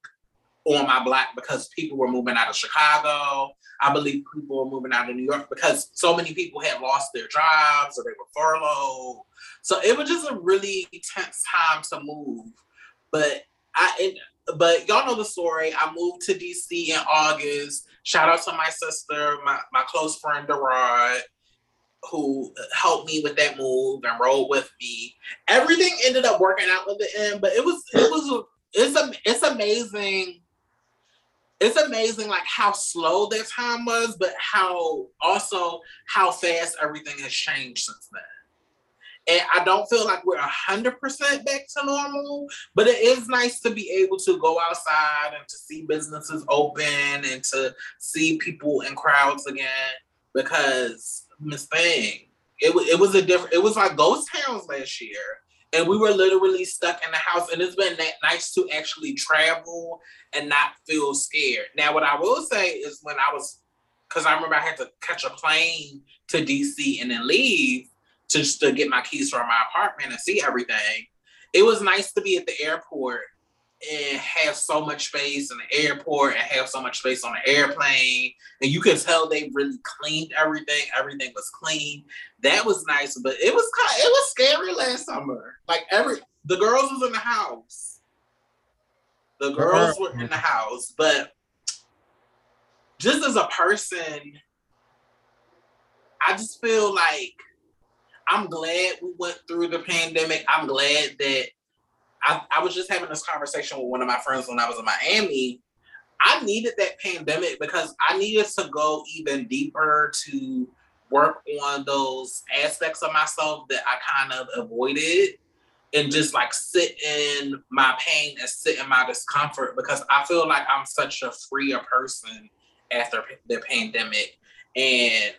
on my block because people were moving out of Chicago. I believe people were moving out of New York because so many people had lost their jobs or they were furloughed. So it was just a really tense time to move. But I, it, but y'all know the story. I moved to DC in August. Shout out to my sister, my, my close friend Derod, who helped me with that move and rolled with me. Everything ended up working out with the end, but it was it was it's a it's amazing. It's amazing like how slow that time was, but how also how fast everything has changed since then. And I don't feel like we're 100% back to normal, but it is nice to be able to go outside and to see businesses open and to see people in crowds again because Miss Thing, it, it was a different, it was like ghost towns last year. And we were literally stuck in the house. And it's been nice to actually travel and not feel scared. Now, what I will say is when I was, because I remember I had to catch a plane to DC and then leave just to get my keys from my apartment and see everything. It was nice to be at the airport and have so much space in the airport and have so much space on the airplane. And you could tell they really cleaned everything. Everything was clean. That was nice, but it was kind of, it was scary last summer. Like every the girls was in the house. The girls were in the house, but just as a person, I just feel like I'm glad we went through the pandemic. I'm glad that I, I was just having this conversation with one of my friends when I was in Miami. I needed that pandemic because I needed to go even deeper to work on those aspects of myself that I kind of avoided and just like sit in my pain and sit in my discomfort because I feel like I'm such a freer person after the pandemic. And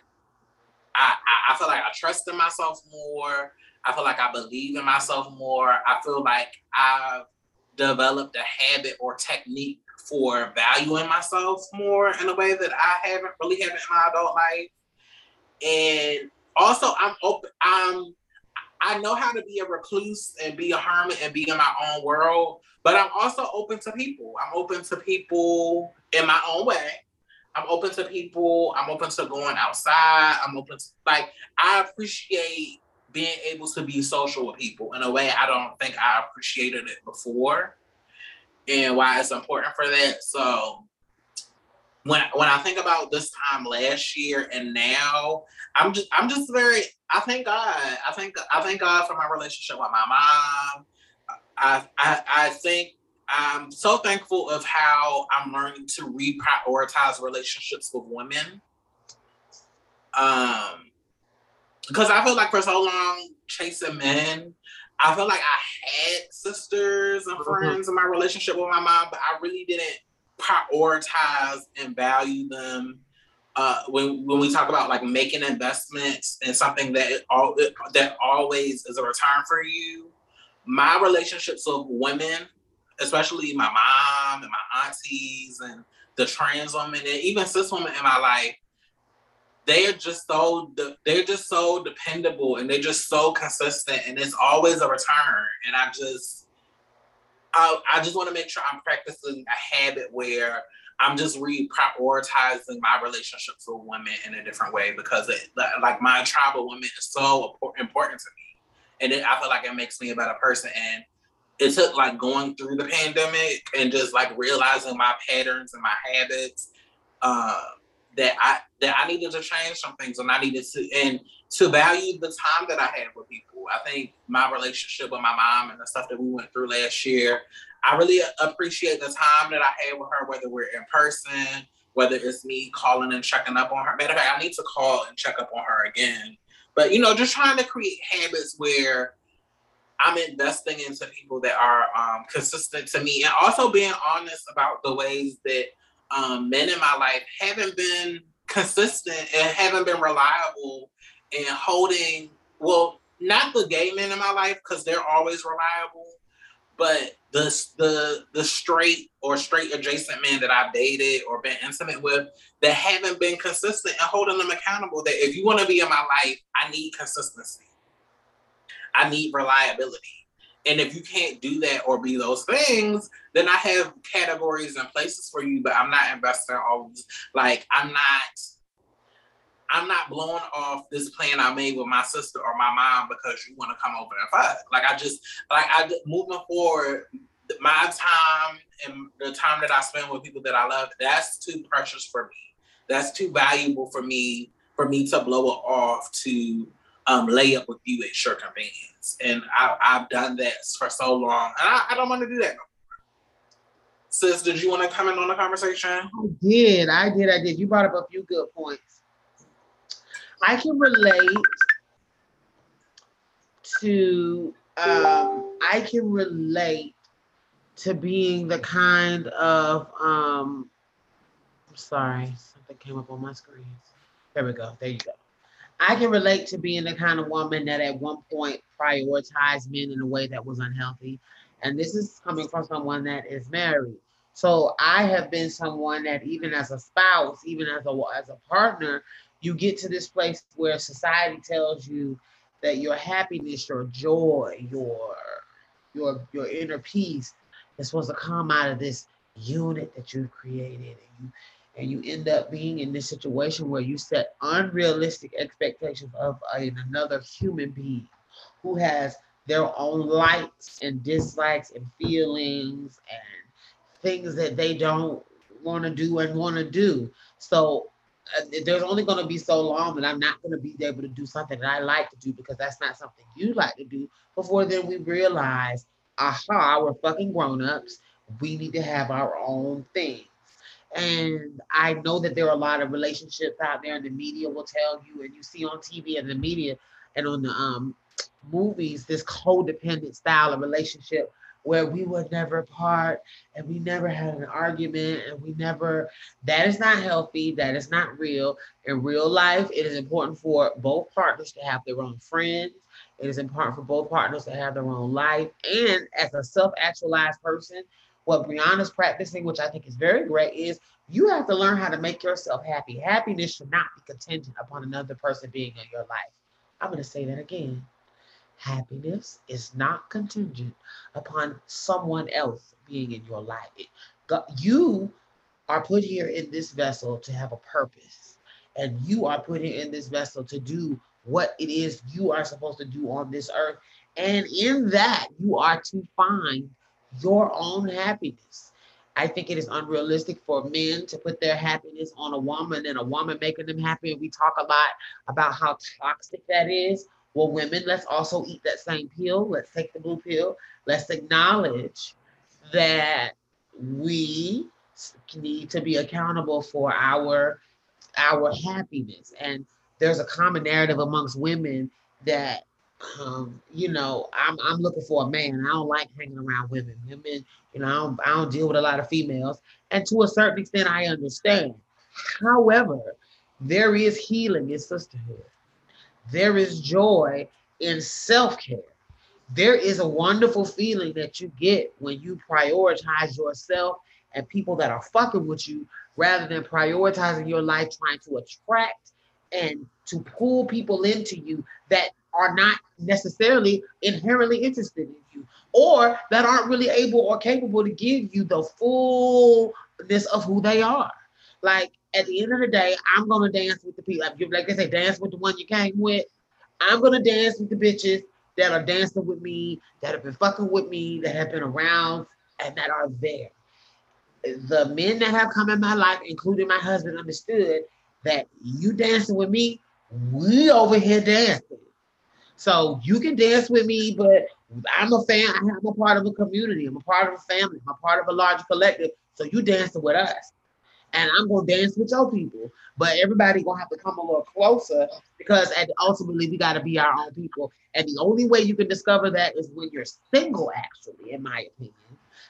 I, I, I feel like I trust in myself more. I feel like I believe in myself more. I feel like I've developed a habit or technique for valuing myself more in a way that I haven't really haven't in my adult life. And also I'm open, I'm I know how to be a recluse and be a hermit and be in my own world, but I'm also open to people. I'm open to people in my own way. I'm open to people. I'm open to going outside. I'm open to like I appreciate being able to be social with people in a way I don't think I appreciated it before, and why it's important for that. So when when I think about this time last year and now, I'm just I'm just very I thank God. I think I thank God for my relationship with my mom. I I, I think I'm so thankful of how I'm learning to reprioritize relationships with women. Um, because I feel like for so long chasing men, I feel like I had sisters and mm-hmm. friends in my relationship with my mom, but I really didn't prioritize and value them. Uh, when when we talk about like making investments and something that all that always is a return for you, my relationships with women especially my mom and my aunties and the trans women and even cis women in my life, they are just so they're just so dependable and they're just so consistent and it's always a return. And I just I, I just want to make sure I'm practicing a habit where I'm just reprioritizing my relationships with women in a different way because it like my tribal women is so important to me. And it, I feel like it makes me a better person. And it took like going through the pandemic and just like realizing my patterns and my habits uh, that I that I needed to change some things and I needed to and to value the time that I had with people. I think my relationship with my mom and the stuff that we went through last year, I really appreciate the time that I had with her, whether we're in person, whether it's me calling and checking up on her. Matter of fact, I need to call and check up on her again. But you know, just trying to create habits where I'm investing into people that are um, consistent to me and also being honest about the ways that um, men in my life haven't been consistent and haven't been reliable and holding, well, not the gay men in my life because they're always reliable, but the, the, the straight or straight adjacent men that I've dated or been intimate with that haven't been consistent and holding them accountable that if you want to be in my life, I need consistency I need reliability. And if you can't do that or be those things, then I have categories and places for you, but I'm not investing all like I'm not I'm not blowing off this plan I made with my sister or my mom because you want to come over and fuck. Like I just like I moving forward, my time and the time that I spend with people that I love, that's too precious for me. That's too valuable for me for me to blow it off to um, lay up with you at your convenience. And I, have done that for so long. And I, I don't want to do that no more. Sis, did you want to comment on the conversation? I did. I did. I did. You brought up a few good points. I can relate to, um, I can relate to being the kind of, um, I'm sorry, something came up on my screen. There we go. There you go. I can relate to being the kind of woman that at one point prioritized men in a way that was unhealthy. And this is coming from someone that is married. So I have been someone that even as a spouse, even as a as a partner, you get to this place where society tells you that your happiness, your joy, your your your inner peace is supposed to come out of this unit that you've created. And you and you end up being in this situation where you set unrealistic expectations of another human being who has their own likes and dislikes and feelings and things that they don't want to do and want to do. So uh, there's only going to be so long that I'm not going to be able to do something that I like to do because that's not something you like to do. Before then, we realize, aha, we're fucking grown ups. We need to have our own thing. And I know that there are a lot of relationships out there, and the media will tell you, and you see on TV and the media and on the um, movies, this codependent style of relationship where we were never part and we never had an argument and we never that is not healthy that is not real. In real life it is important for both partners to have their own friends. It is important for both partners to have their own life. And as a self-actualized person what Brianna's practicing, which I think is very great, is you have to learn how to make yourself happy. Happiness should not be contingent upon another person being in your life. I'm going to say that again. Happiness is not contingent upon someone else being in your life. you are put here in this vessel to have a purpose, and you are put here in this vessel to do what it is you are supposed to do on this earth. And in that, you are to find your own happiness. I think it is unrealistic for men to put their happiness on a woman and a woman making them happy. And we talk a lot about how toxic that is. Well, women, let's also eat that same pill. Let's take the blue pill. Let's acknowledge that we need to be accountable for our our happiness. And there's a common narrative amongst women that um, you know, I'm I'm looking for a man. I don't like hanging around women. Women, you know, I don't, I don't deal with a lot of females. And to a certain extent, I understand. However, there is healing in sisterhood. There is joy in self-care. There is a wonderful feeling that you get when you prioritize yourself and people that are fucking with you rather than prioritizing your life trying to attract and to pull people into you that are not necessarily inherently interested in you or that aren't really able or capable to give you the fullness of who they are. Like at the end of the day, I'm gonna dance with the people. Like I say, dance with the one you came with. I'm gonna dance with the bitches that are dancing with me, that have been fucking with me, that have been around, and that are there. The men that have come in my life, including my husband, understood that you dancing with me, we over here dancing. So you can dance with me, but I'm a fan. I'm a part of a community. I'm a part of a family. I'm a part of a larger collective. So you dancing with us. And I'm gonna dance with your people. But everybody gonna have to come a little closer because ultimately we gotta be our own people. And the only way you can discover that is when you're single, actually, in my opinion.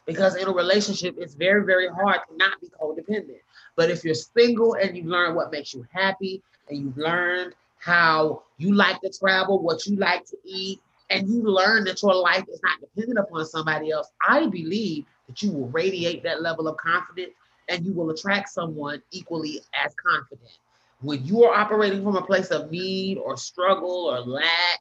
Because in a relationship, it's very, very hard to not be codependent. But if you're single and you've learned what makes you happy and you've learned how you like to travel, what you like to eat, and you learn that your life is not dependent upon somebody else, I believe that you will radiate that level of confidence and you will attract someone equally as confident. When you are operating from a place of need or struggle or lack,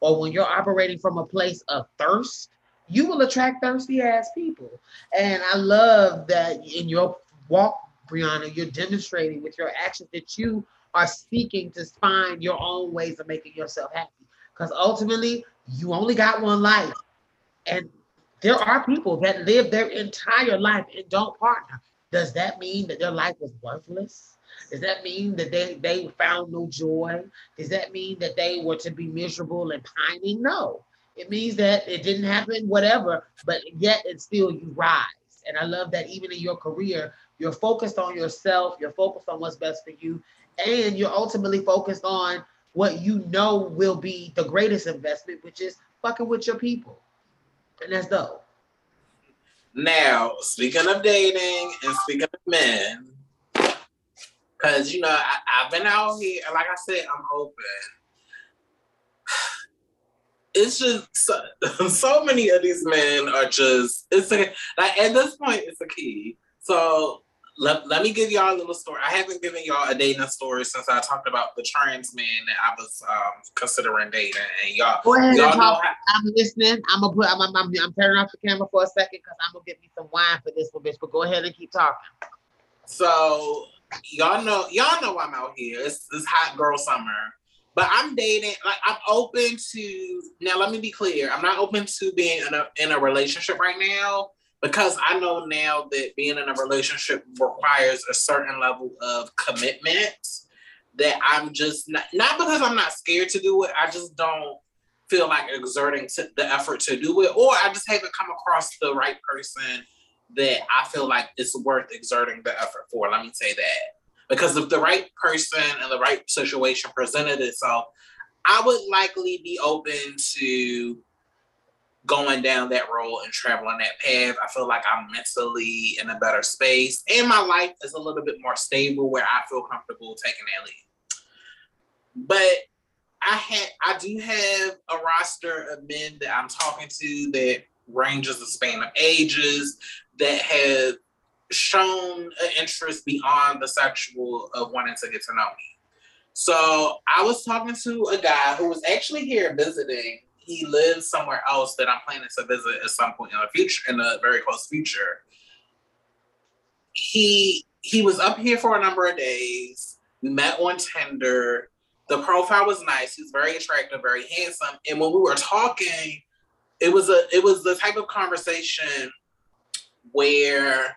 or when you're operating from a place of thirst, you will attract thirsty ass people. And I love that in your walk, Brianna, you're demonstrating with your actions that you are seeking to find your own ways of making yourself happy. Because ultimately, you only got one life. And there are people that live their entire life and don't partner. Does that mean that their life was worthless? Does that mean that they, they found no joy? Does that mean that they were to be miserable and pining? No. It means that it didn't happen, whatever, but yet it's still you rise. And I love that even in your career, you're focused on yourself, you're focused on what's best for you, and you're ultimately focused on what you know will be the greatest investment, which is fucking with your people. And that's dope. Now, speaking of dating and speaking of men, because you know, I, have been out here, like I said, I'm open. (sighs) It's just so, (laughs) so many of these men are just it's a like at this point it's a key. So let, let me give y'all a little story. I haven't given y'all a dating story since I talked about the trans man that I was um, considering dating, and y'all. Go ahead y'all and talk. How- I'm listening. I'm gonna put. I'm, I'm, I'm, I'm, turning off the camera for a second because I'm gonna get me some wine for this one, bitch. But go ahead and keep talking. So y'all know, y'all know I'm out here. It's, this hot girl summer. But I'm dating, like I'm open to now. Let me be clear. I'm not open to being in a in a relationship right now because I know now that being in a relationship requires a certain level of commitment that I'm just not, not because I'm not scared to do it. I just don't feel like exerting the effort to do it, or I just haven't come across the right person that I feel like it's worth exerting the effort for. Let me say that. Because if the right person and the right situation presented itself, I would likely be open to going down that road and traveling that path. I feel like I'm mentally in a better space and my life is a little bit more stable where I feel comfortable taking that lead. But I had I do have a roster of men that I'm talking to that ranges the span of ages, that have shown an interest beyond the sexual of wanting to get to know me. So I was talking to a guy who was actually here visiting. He lives somewhere else that I'm planning to visit at some point in the future, in the very close future. He he was up here for a number of days. We met on Tinder. The profile was nice. He's very attractive, very handsome. And when we were talking, it was a it was the type of conversation where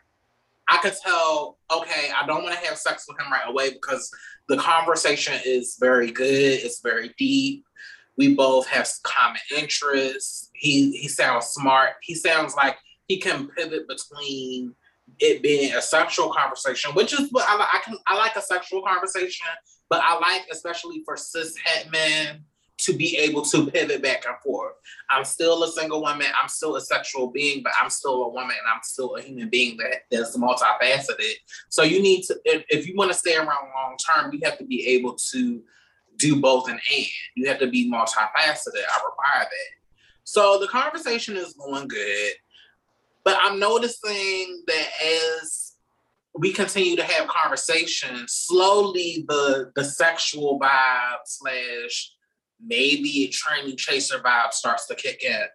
I could tell, okay, I don't want to have sex with him right away because the conversation is very good, it's very deep. We both have common interests. He he sounds smart. He sounds like he can pivot between it being a sexual conversation, which is what I, I can I like a sexual conversation, but I like especially for cis het men to be able to pivot back and forth. I'm still a single woman. I'm still a sexual being, but I'm still a woman and I'm still a human being that that's multifaceted. So you need to, if, if you want to stay around long term, you have to be able to do both and and. You have to be multifaceted. I require that. So the conversation is going good, but I'm noticing that as we continue to have conversations, slowly the the sexual vibe slash maybe trainee chaser vibe starts to kick in.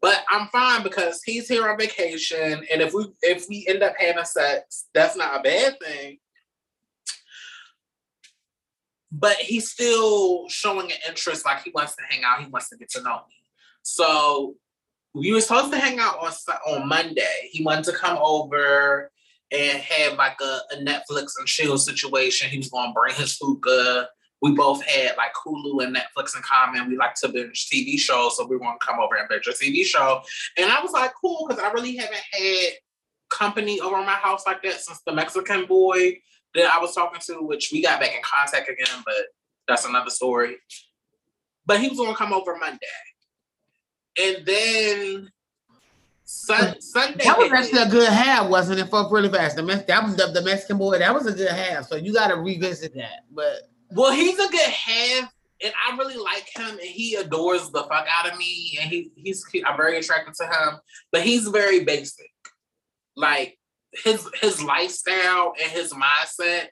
But I'm fine because he's here on vacation, and if we if we end up having sex, that's not a bad thing. But he's still showing an interest, like he wants to hang out, he wants to get to know me. So we were supposed to hang out on on Monday. He wanted to come over and have like a, a Netflix and chill situation. He was going to bring his hookah we both had like Hulu and Netflix in common. We like to binge TV shows, so we want to come over and binge a TV show. And I was like, cool, because I really haven't had company over my house like that since the Mexican boy that I was talking to, which we got back in contact again, but that's another story. But he was gonna come over Monday. And then Sun, Sunday. That was actually a good half, wasn't it? For really fast. The that was the, the Mexican boy. That was a good half. So you got to revisit that. But well, he's a good half, and I really like him, and he adores the fuck out of me, and he he's I'm very attracted to him, but he's very basic. Like his his lifestyle and his mindset,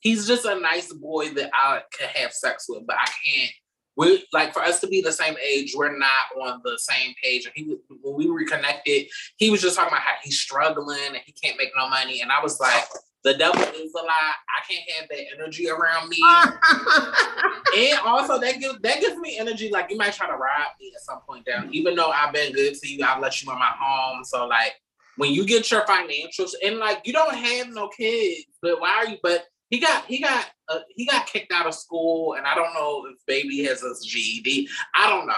he's just a nice boy that I could have sex with, but I can't. We like for us to be the same age, we're not on the same page. And he when we reconnected, he was just talking about how he's struggling and he can't make no money, and I was like the devil is a lie. I can't have that energy around me. (laughs) and also that gives that gives me energy. Like you might try to rob me at some point down. Even though I've been good to you, I've let you in my home. So like when you get your financials and like you don't have no kids, but why are you? But he got he got uh, he got kicked out of school, and I don't know if baby has a GED. I don't know.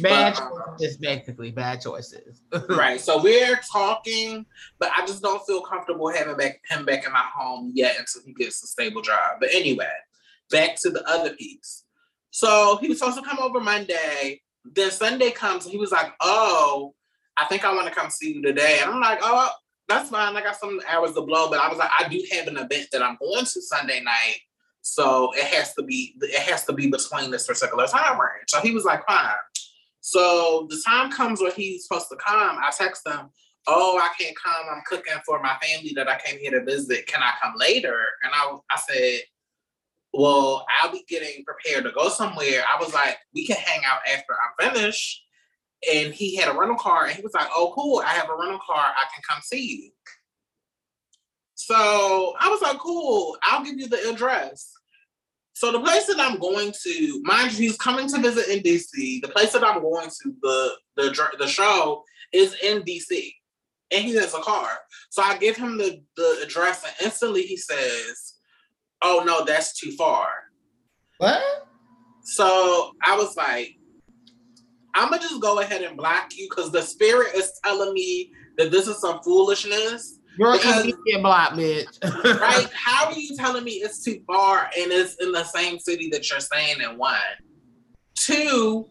Bad but, um, basically bad choices. (laughs) right. So we're talking, but I just don't feel comfortable having back him back in my home yet until he gets a stable job. But anyway, back to the other piece. So he was supposed to come over Monday. Then Sunday comes and he was like, Oh, I think I want to come see you today. And I'm like, Oh, that's fine. I got some hours to blow, but I was like, I do have an event that I'm going to Sunday night. So it has to be it has to be between this particular time range. So he was like, fine. So the time comes where he's supposed to come. I text him, "Oh, I can't come. I'm cooking for my family that I came here to visit. Can I come later?" And I, I said, "Well, I'll be getting prepared to go somewhere." I was like, "We can hang out after I'm finished." And he had a rental car, and he was like, "Oh, cool. I have a rental car. I can come see you." So I was like, "Cool. I'll give you the address." So the place that I'm going to, mind you, he's coming to visit in DC. The place that I'm going to, the the the show is in DC, and he has a car. So I give him the the address, and instantly he says, "Oh no, that's too far." What? So I was like, "I'm gonna just go ahead and block you because the spirit is telling me that this is some foolishness." You're a block, bitch. (laughs) right? How are you telling me it's too far and it's in the same city that you're staying in? One, two.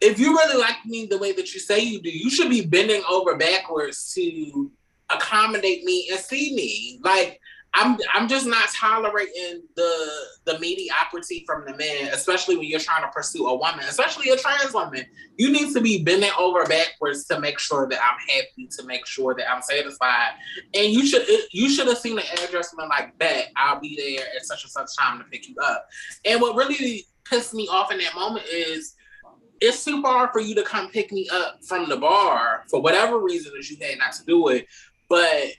If you really like me the way that you say you do, you should be bending over backwards to accommodate me and see me. Like I'm I'm just not tolerating the the mediocrity from the men, especially when you're trying to pursue a woman, especially a trans woman. You need to be bending over backwards to make sure that I'm happy, to make sure that I'm satisfied. And you should you should have seen the address and like, "Bet I'll be there at such and such time to pick you up." And what really pissed me off in that moment is it's too far for you to come pick me up from the bar for whatever reason that you had not to do it. But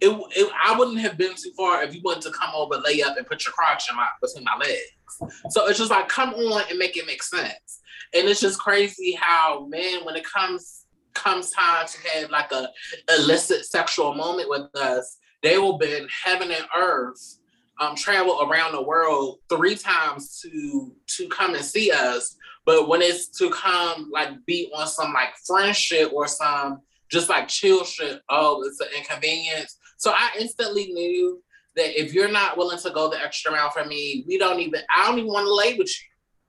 it, it, I wouldn't have been too far if you wanted to come over, lay up, and put your crotch in my between my legs. So it's just like come on and make it make sense. And it's just crazy how men, when it comes comes time to have like a illicit sexual moment with us, they will been heaven and earth um, travel around the world three times to to come and see us. But when it's to come like be on some like friendship or some just like chill shit, oh, it's an inconvenience so I instantly knew that if you're not willing to go the extra mile for me, we don't even, I don't even want to lay with you.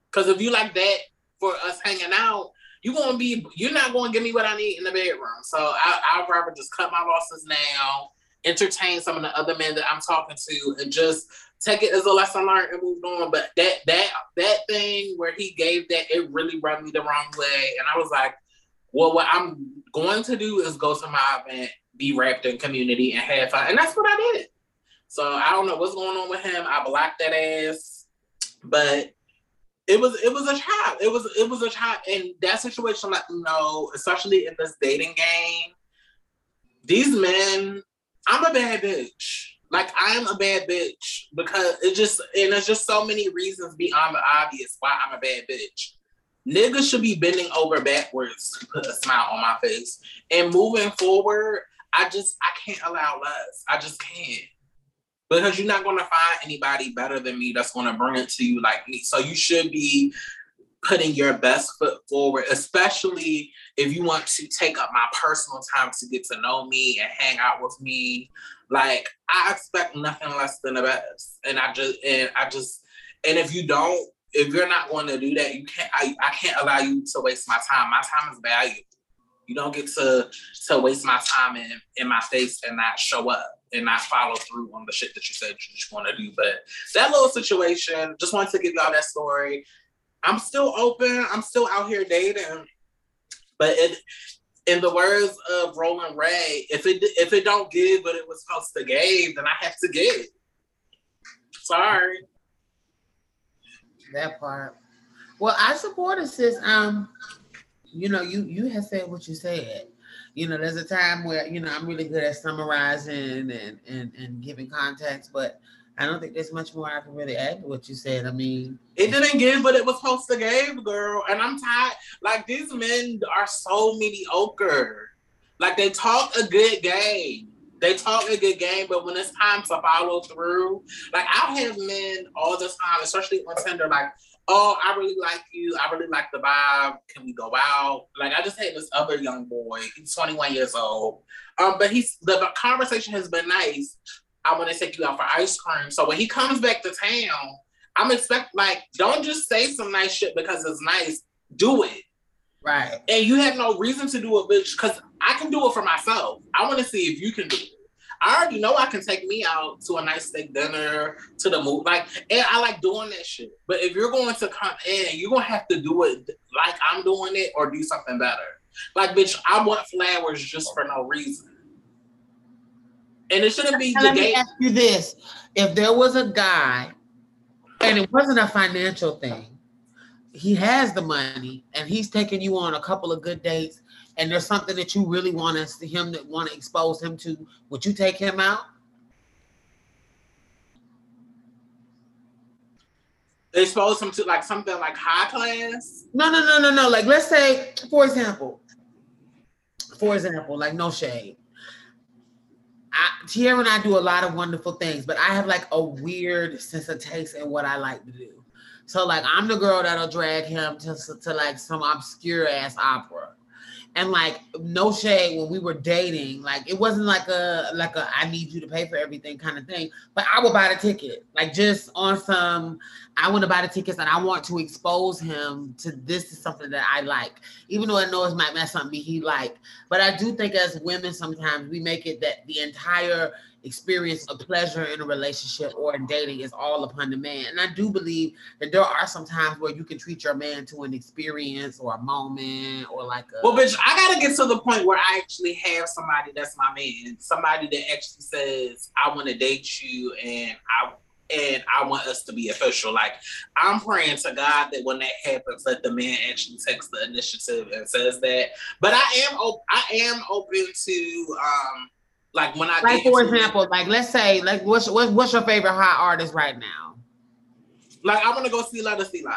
Because if you like that for us hanging out, you're gonna be, you're not gonna give me what I need in the bedroom. So I, I'd rather just cut my losses now, entertain some of the other men that I'm talking to, and just take it as a lesson learned and move on. But that that that thing where he gave that, it really rubbed me the wrong way, and I was like, well, what I'm going to do is go to my event be wrapped in community and have fun. And that's what I did. So I don't know what's going on with him. I blocked that ass. But it was it was a trap. It was it was a trap. And that situation let me know, especially in this dating game, these men, I'm a bad bitch. Like I am a bad bitch because it just and there's just so many reasons beyond the obvious why I'm a bad bitch. Niggas should be bending over backwards to put a smile on my face. And moving forward, I just I can't allow less. I just can't. Because you're not gonna find anybody better than me that's gonna bring it to you like me. So you should be putting your best foot forward, especially if you want to take up my personal time to get to know me and hang out with me. Like I expect nothing less than the best. And I just and I just and if you don't, if you're not going to do that, you can't I, I can't allow you to waste my time. My time is valuable. You don't get to to waste my time in, in my face and not show up and not follow through on the shit that you said you just want to do. But that little situation, just wanted to give y'all that story. I'm still open. I'm still out here dating. But it, in the words of Roland Ray, if it if it don't give but it was supposed to give, then I have to give. Sorry. That part. Well, I support it, sis. Um, you know, you you have said what you said. You know, there's a time where you know I'm really good at summarizing and and and giving context, but I don't think there's much more I can really add to what you said. I mean, it didn't give, but it was supposed to give, girl. And I'm tired. Like these men are so mediocre. Like they talk a good game. They talk a good game, but when it's time to follow through, like I have men all the time, especially on Tinder, like oh, I really like you. I really like the vibe. Can we go out? Like I just had this other young boy. He's 21 years old. Um, but he's the conversation has been nice. I want to take you out for ice cream. So when he comes back to town, I'm expect like don't just say some nice shit because it's nice. Do it. Right. And you have no reason to do it, bitch, because I can do it for myself. I want to see if you can do it. I already know I can take me out to a nice steak dinner, to the movie. Like, and I like doing that shit. But if you're going to come in, you're gonna have to do it like I'm doing it or do something better. Like, bitch, I want flowers just for no reason. And it shouldn't be. Let me ask you this: If there was a guy, and it wasn't a financial thing, he has the money, and he's taking you on a couple of good dates, and there's something that you really want us to him that want to expose him to, would you take him out? Expose him to like something like high class? No, no, no, no, no. Like let's say, for example, for example, like no shade. I, Tierra and I do a lot of wonderful things, but I have like a weird sense of taste in what I like to do. So like I'm the girl that'll drag him to, to like some obscure ass opera and like no shade when we were dating, like it wasn't like a like a I need you to pay for everything kind of thing. But I would buy the ticket, like just on some. I want to buy the tickets and I want to expose him to this is something that I like, even though I know it might mess something he like. But I do think as women sometimes we make it that the entire experience of pleasure in a relationship or in dating is all upon the man. And I do believe that there are some times where you can treat your man to an experience or a moment or like a Well, bitch, I gotta get to the point where I actually have somebody that's my man, somebody that actually says, I want to date you and I and I want us to be official. Like I'm praying to God that when that happens, that the man actually takes the initiative and says that. But I am op- I am open to um like when I like for example, like let's say like what's what's what's your favorite hot artist right now? Like I want to go see Ledisi live.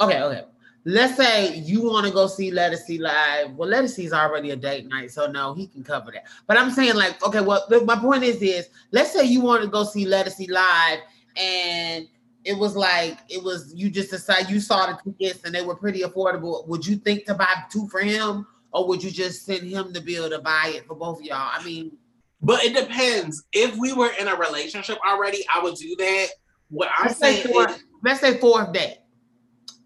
Okay, okay. Let's say you want to go see Ledisi live. Well, Ledisi's already a date night, so no, he can cover that. But I'm saying like, okay, well, my point is is let's say you want to go see Ledisi live, and it was like it was you just decide you saw the tickets and they were pretty affordable. Would you think to buy two for him, or would you just send him the bill to buy it for both of y'all? I mean but it depends. If we were in a relationship already, I would do that. What I'm let's saying, say fourth, is, let's say fourth date.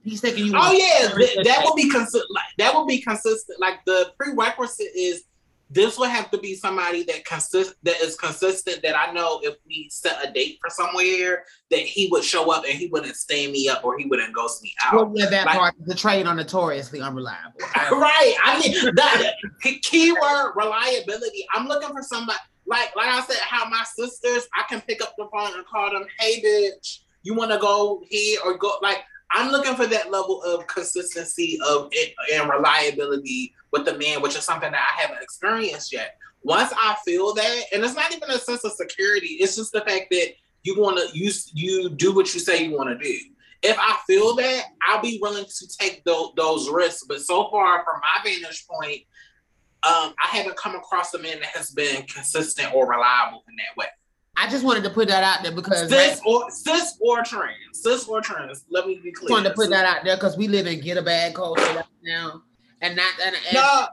He's taking you. Oh yeah, th- that would be consistent. Like, that would be consistent. Like the prerequisite is this would have to be somebody that consist that is consistent. That I know if we set a date for somewhere, that he would show up and he wouldn't stay me up or he wouldn't ghost me out. Well, yeah, that like, part. The trade on notoriously unreliable. (laughs) right. I mean that (laughs) keyword reliability. I'm looking for somebody like like I said, how my sisters, I can pick up the phone and call them, hey bitch, you want to go here or go like I'm looking for that level of consistency of and reliability with the man, which is something that I haven't experienced yet. Once I feel that, and it's not even a sense of security, it's just the fact that you want to you you do what you say you want to do. If I feel that, I'll be willing to take those, those risks. But so far, from my vantage point, um, I haven't come across a man that has been consistent or reliable in that way. I just wanted to put that out there because cis or cis or trans, cis or trans. Let me be clear. Wanted to put that out there because we live in get a bad culture right now, and not and, and, no.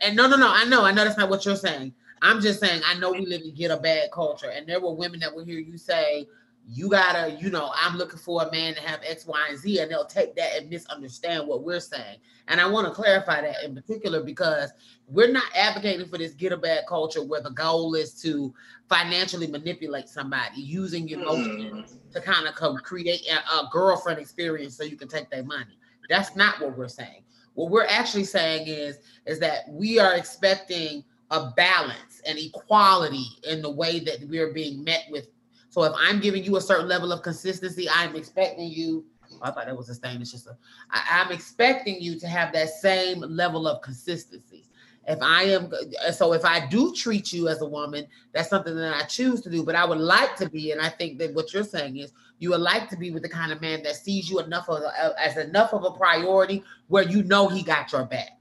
and no, no, no. I know, I know that's not what you're saying. I'm just saying I know we live in get a bad culture, and there were women that will hear you say you gotta, you know, I'm looking for a man to have X, Y, and Z, and they'll take that and misunderstand what we're saying. And I want to clarify that in particular because we're not advocating for this get a bad culture where the goal is to financially manipulate somebody using your emotions mm. to kind of come create a, a girlfriend experience so you can take their money. That's not what we're saying. What we're actually saying is, is that we are expecting a balance and equality in the way that we're being met with so if I'm giving you a certain level of consistency, I'm expecting you. Oh, I thought that was a thing. It's just a. I, I'm expecting you to have that same level of consistency. If I am so, if I do treat you as a woman, that's something that I choose to do. But I would like to be, and I think that what you're saying is you would like to be with the kind of man that sees you enough of a, as enough of a priority where you know he got your back.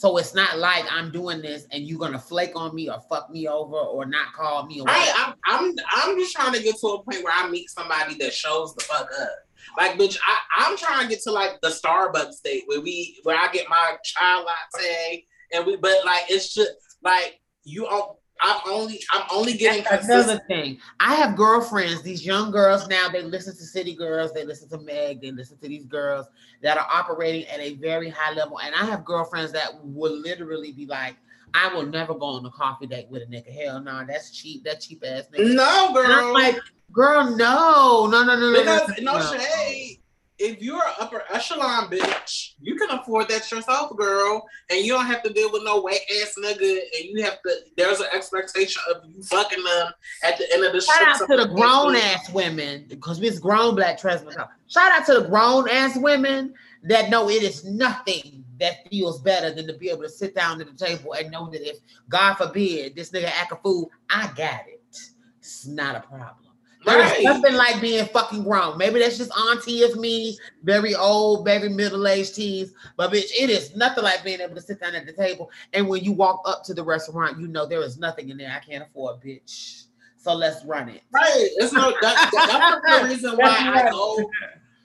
So it's not like I'm doing this and you're gonna flake on me or fuck me over or not call me. Right. I'm, I'm trying to get to a point where I meet somebody that shows the fuck up. Like, bitch, I, I'm trying to get to like the Starbucks date where we where I get my chai latte and we but like it's just like you I'm only I'm only getting That's another thing. I have girlfriends, these young girls now, they listen to City Girls, they listen to Meg, they listen to these girls that are operating at a very high level. And I have girlfriends that will literally be like, I will never go on a coffee date with a nigga. Hell no, nah, that's cheap. That cheap ass nigga. No, girl. And I'm like, girl, no, no, no, no, because no, no, no shade if you're an upper echelon bitch, you can afford that yourself, girl, and you don't have to deal with no wet ass nigga. And you have to. There's an expectation of you fucking them at the end of the. Shout out to the grown ass women because it's grown black trans. Shout out to the grown ass women that know it is nothing that feels better than to be able to sit down at the table and know that if God forbid this nigga act a fool, I got it. It's not a problem. There's right. nothing like being fucking grown. Maybe that's just auntie of me, very old, very middle-aged teens. But bitch, it is nothing like being able to sit down at the table. And when you walk up to the restaurant, you know there is nothing in there I can't afford, bitch. So let's run it. Right. It's no that, that, that's the (laughs) reason why I go.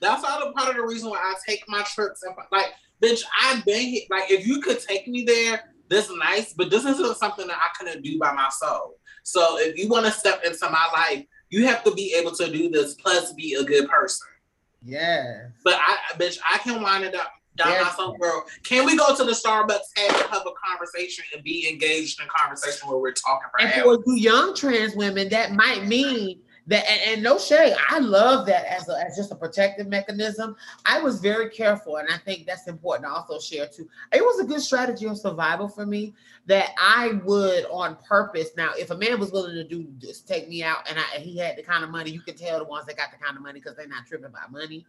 That's all the part of the reason why I take my trips. And, like, bitch, I've been here. Like, if you could take me there, this nice, but this isn't something that I couldn't do by myself. So if you want to step into my life, you have to be able to do this plus be a good person. Yeah. But I, bitch, I can wind it up down yes. myself, girl. Can we go to the Starbucks, have, have a conversation, and be engaged in conversation where we're talking for And for you young trans women, that might mean that and, and, no shade i love that as, a, as just a protective mechanism. I was very careful and i think that's important to also share too. It was a good strategy of survival for me that i would on purpose. Now if a man was willing to do just take me out and, I, and he had the kind of money you can tell the ones that got the kind of money because they're not tripping by money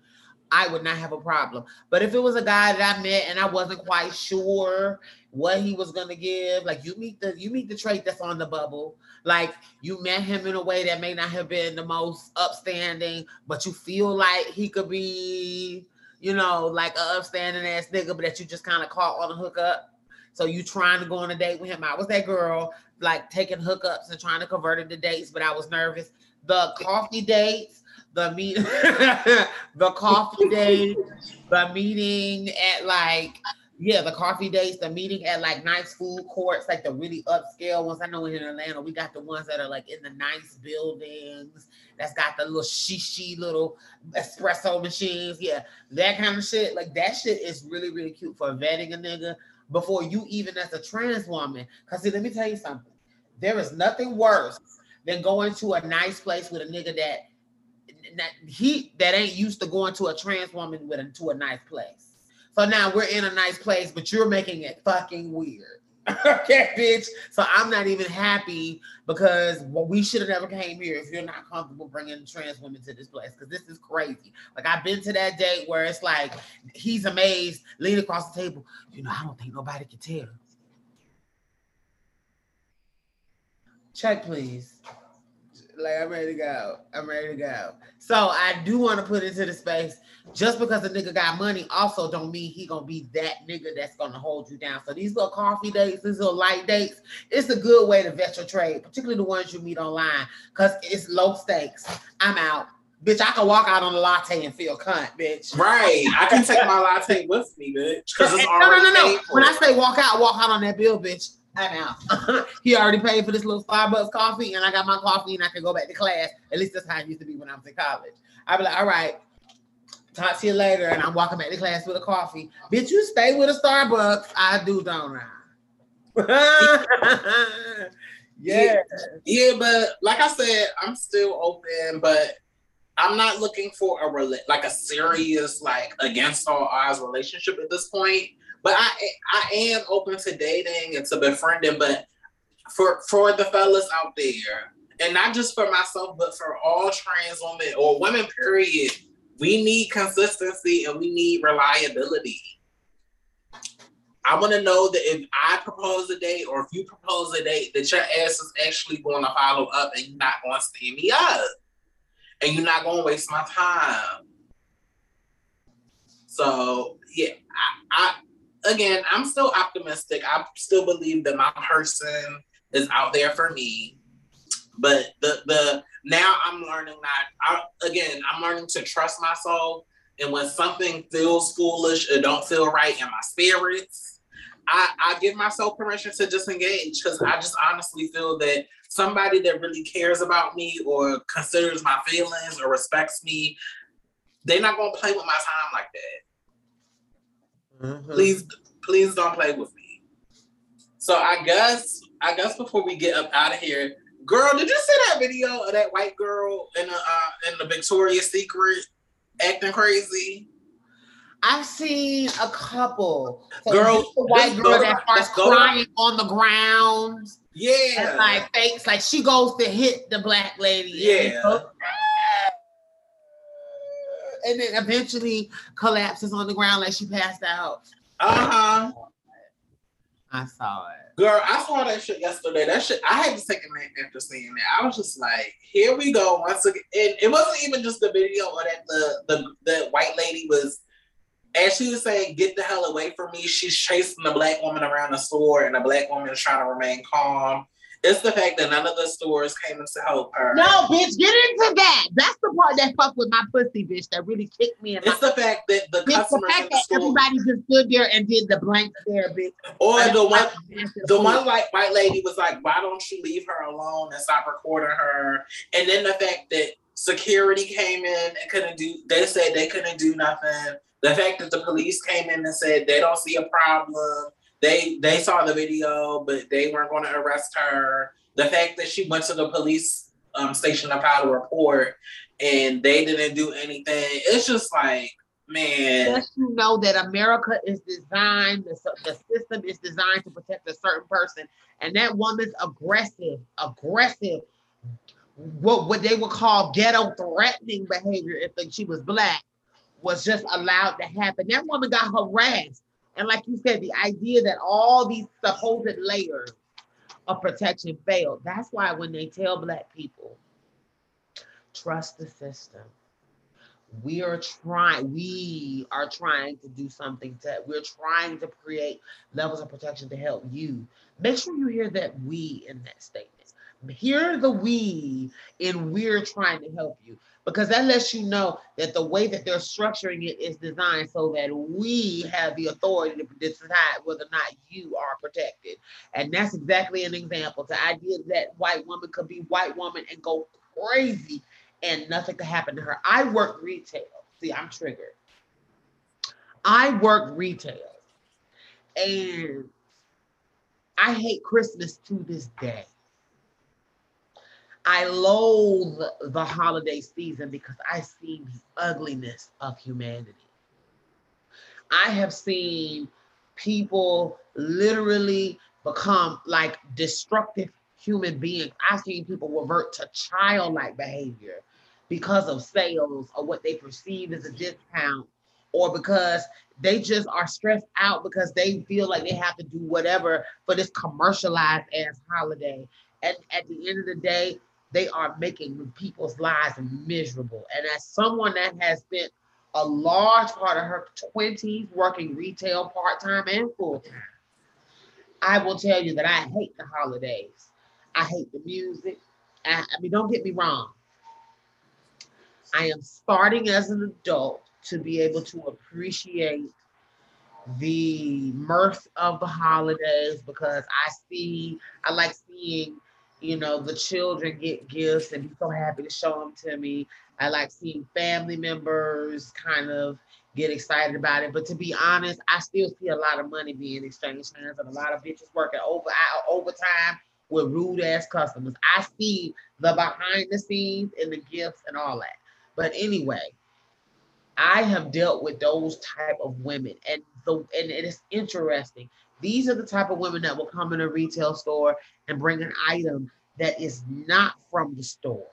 I would not have a problem. But if it was a guy that I met and I wasn't quite sure what he was gonna give, like you meet the you meet the trait that's on the bubble. Like you met him in a way that may not have been the most upstanding, but you feel like he could be, you know, like a upstanding ass nigga, but that you just kind of caught on a hookup. So you trying to go on a date with him. I was that girl, like taking hookups and trying to convert it to dates, but I was nervous. The coffee dates, the meet (laughs) the coffee date, the meeting at like yeah, the coffee dates, the meeting at like nice food courts, like the really upscale ones. I know in Atlanta, we got the ones that are like in the nice buildings that's got the little shishi little espresso machines. Yeah, that kind of shit. Like that shit is really, really cute for vetting a nigga before you even as a trans woman. Cause see, let me tell you something. There is nothing worse than going to a nice place with a nigga that that he that ain't used to going to a trans woman with a, to a nice place. So now we're in a nice place, but you're making it fucking weird. (laughs) okay, bitch. So I'm not even happy because well, we should have never came here if you're not comfortable bringing trans women to this place because this is crazy. Like I've been to that date where it's like he's amazed, lean across the table. You know, I don't think nobody can tell. Check, please. Like I'm ready to go. I'm ready to go. So I do want to put into the space. Just because a nigga got money, also don't mean he gonna be that nigga that's gonna hold you down. So these little coffee dates, these little light dates, it's a good way to vet your trade, particularly the ones you meet online, because it's low stakes. I'm out. Bitch, I can walk out on a latte and feel cunt, bitch. Right. I can take my latte with me, bitch. Because it's (laughs) no, no, no, no. When I say walk out, walk out on that bill, bitch. I'm out. (laughs) he already paid for this little Starbucks coffee, and I got my coffee, and I can go back to class. At least that's how it used to be when I was in college. I'd be like, all right, talk to you later, and I'm walking back to class with a coffee. Bitch, you stay with a Starbucks. I do, don't I? (laughs) yeah. yeah. but like I said, I'm still open, but I'm not looking for a like a serious, like against all odds relationship at this point. But I I am open to dating and to befriending, but for for the fellas out there, and not just for myself, but for all trans women or women, period, we need consistency and we need reliability. I want to know that if I propose a date or if you propose a date, that your ass is actually going to follow up and you're not going to stand me up and you're not going to waste my time. So yeah, I, again, I'm still optimistic. I still believe that my person is out there for me. But the the now I'm learning that I, again, I'm learning to trust myself. And when something feels foolish or don't feel right in my spirits, I, I give myself permission to disengage because I just honestly feel that somebody that really cares about me or considers my feelings or respects me, they're not gonna play with my time like that. Mm-hmm. Please, please don't play with me. So I guess, I guess before we get up out of here, girl, did you see that video of that white girl in the uh, in the Victoria's Secret acting crazy? I've seen a couple. So girl, the white girl that starts crying on the ground. Yeah, and like fakes, like she goes to hit the black lady. Yeah. And then eventually collapses on the ground like she passed out. Uh huh. I saw it. Girl, I saw that shit yesterday. That shit, I had to take a minute after seeing that. I was just like, here we go once again. And it wasn't even just the video or that the, the the white lady was, as she was saying, get the hell away from me. She's chasing the black woman around the store, and the black woman is trying to remain calm. It's the fact that none of the stores came to help her. No, bitch, get into that. That's the part that fucked with my pussy, bitch. That really kicked me. In it's the fact that the bitch, customers the fact that everybody just stood there and did the blank stare, bitch. Or the one, the one like white lady was like, "Why don't you leave her alone and stop recording her?" And then the fact that security came in and couldn't do. They said they couldn't do nothing. The fact that the police came in and said they don't see a problem they they saw the video, but they weren't going to arrest her. The fact that she went to the police um, station to file a report and they didn't do anything. It's just like, man. Just you know that America is designed, the, the system is designed to protect a certain person. And that woman's aggressive, aggressive, what, what they would call ghetto threatening behavior if she was black was just allowed to happen. That woman got harassed. And like you said, the idea that all these supposed layers of protection failed. That's why when they tell black people, trust the system. We are trying, we are trying to do something to, we're trying to create levels of protection to help you. Make sure you hear that we in that statement. Hear the we in we're trying to help you because that lets you know that the way that they're structuring it is designed so that we have the authority to decide whether or not you are protected. And that's exactly an example. The idea that white woman could be white woman and go crazy and nothing could happen to her. I work retail. See, I'm triggered. I work retail. And I hate Christmas to this day. I loathe the holiday season because I see the ugliness of humanity. I have seen people literally become like destructive human beings. I've seen people revert to childlike behavior because of sales or what they perceive as a discount or because they just are stressed out because they feel like they have to do whatever for this commercialized ass holiday. And at the end of the day, they are making people's lives miserable. And as someone that has spent a large part of her 20s working retail part time and full time, I will tell you that I hate the holidays. I hate the music. I, I mean, don't get me wrong. I am starting as an adult to be able to appreciate the mirth of the holidays because I see, I like seeing you know, the children get gifts and be so happy to show them to me. I like seeing family members kind of get excited about it. But to be honest, I still see a lot of money being exchanged hands and a lot of bitches working over overtime with rude ass customers. I see the behind the scenes and the gifts and all that. But anyway, I have dealt with those type of women, and the and it is interesting these are the type of women that will come in a retail store and bring an item that is not from the store,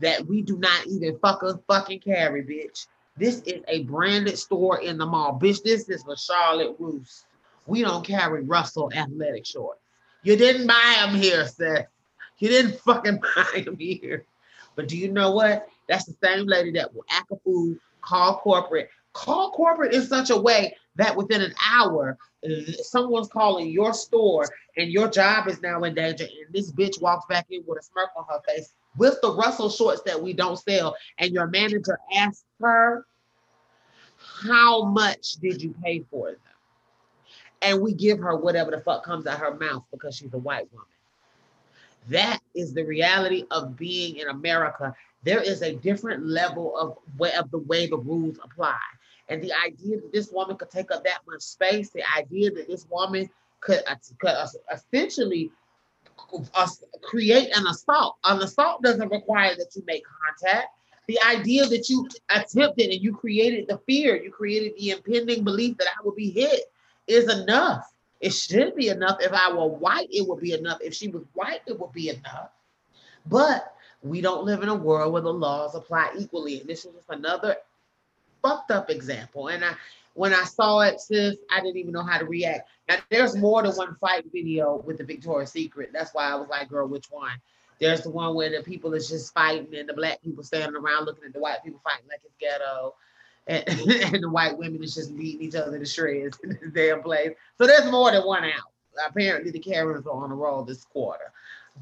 that we do not even fucking fucking carry, bitch. This is a branded store in the mall. Bitch, this is for Charlotte Russe. We don't carry Russell athletic shorts. You didn't buy them here, Seth. You didn't fucking (laughs) buy them here. But do you know what? That's the same lady that will act a fool, call corporate, call corporate in such a way that within an hour, someone's calling your store and your job is now in danger. And this bitch walks back in with a smirk on her face with the Russell shorts that we don't sell. And your manager asks her, How much did you pay for them? And we give her whatever the fuck comes out her mouth because she's a white woman. That is the reality of being in America. There is a different level of, way, of the way the rules apply. And the idea that this woman could take up that much space, the idea that this woman could, uh, could essentially uh, create an assault. An assault doesn't require that you make contact. The idea that you attempted and you created the fear, you created the impending belief that I would be hit is enough. It should be enough. If I were white, it would be enough. If she was white, it would be enough. But we don't live in a world where the laws apply equally. And this is just another fucked up example. And I when I saw it, sis, I didn't even know how to react. Now there's more than one fight video with the Victoria's Secret. That's why I was like, girl, which one? There's the one where the people is just fighting and the black people standing around looking at the white people fighting like it's ghetto. And, (laughs) and the white women is just beating each other to shreds in this damn place. So there's more than one out. apparently the Karens are on a roll this quarter.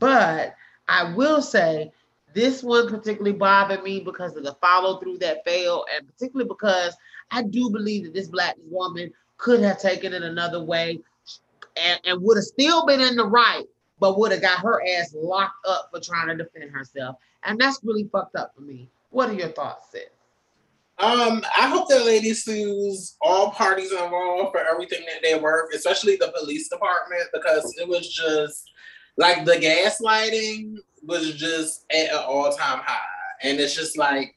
But I will say this one particularly bothered me because of the follow through that failed, and particularly because I do believe that this black woman could have taken it another way and, and would have still been in the right, but would have got her ass locked up for trying to defend herself. And that's really fucked up for me. What are your thoughts, sis? Um, I hope that lady sues all parties involved for everything that they worth, especially the police department, because it was just like the gaslighting was just at an all-time high. And it's just like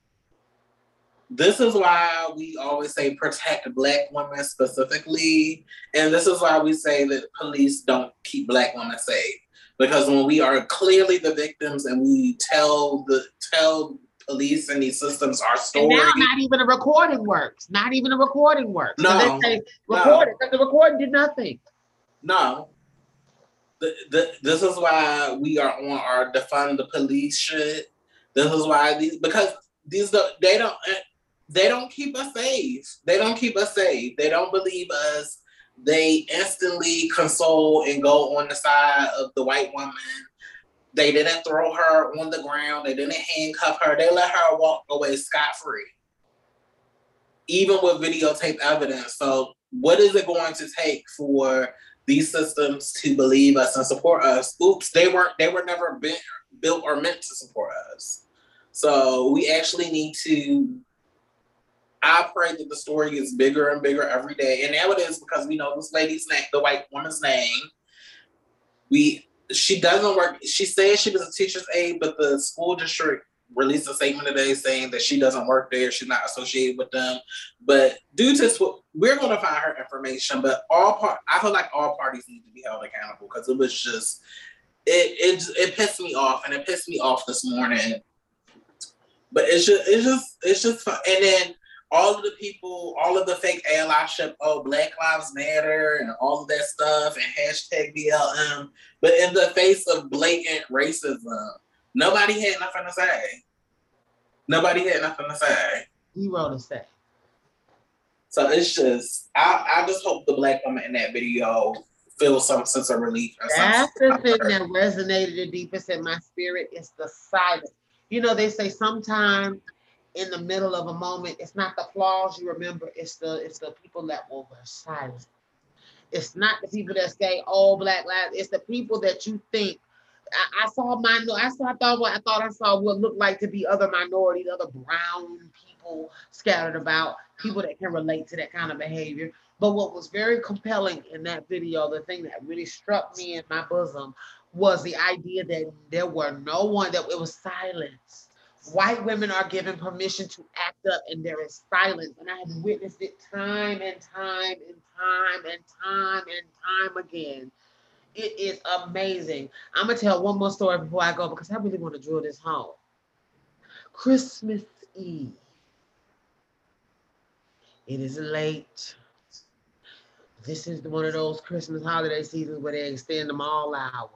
this is why we always say protect black women specifically. And this is why we say that police don't keep black women safe. Because when we are clearly the victims and we tell the tell police and these systems our story. And now not even a recording works. Not even a recording works. No. So they say record no. the recording did nothing. No. The, this is why we are on our defund the police shit. This is why these because these they don't eh, they don't keep us safe. They don't keep us safe. They don't believe us. They instantly console and go on the side of the white woman they didn't throw her on the ground. They didn't handcuff her. They let her walk away scot free, even with videotape evidence. So, what is it going to take for these systems to believe us and support us? Oops, they weren't. They were never been, built or meant to support us. So we actually need to. I pray that the story gets bigger and bigger every day, and now it is because we know this lady's name, the white woman's name. We she doesn't work. She says she was a teacher's aide, but the school district released a statement today saying that she doesn't work there. She's not associated with them. But due to we're going to find her information. But all part, I feel like all parties need to be held accountable because it was just it it it pissed me off, and it pissed me off this morning. But it's just it's just it's just fun. And then all of the people, all of the fake allyship, oh, Black Lives Matter and all of that stuff and hashtag BLM. But in the face of blatant racism, nobody had nothing to say. Nobody had nothing to say. He wrote a say. So it's just, I, I just hope the black woman in that video feels some sense of relief. That's the thing that resonated the deepest in my spirit is the silence. You know, they say sometimes in the middle of a moment. It's not the flaws you remember, it's the it's the people that were silent. It's not the people that say, oh, black lives, it's the people that you think. I, I saw my I saw I thought what I thought I saw what looked like to be other minorities, other brown people scattered about, people that can relate to that kind of behavior. But what was very compelling in that video, the thing that really struck me in my bosom was the idea that there were no one that it was silence white women are given permission to act up and there is silence. And I have witnessed it time and time and time and time and time again. It is amazing. I'm gonna tell one more story before I go because I really want to drill this home. Christmas Eve. It is late. This is one of those Christmas holiday seasons where they extend them all hours.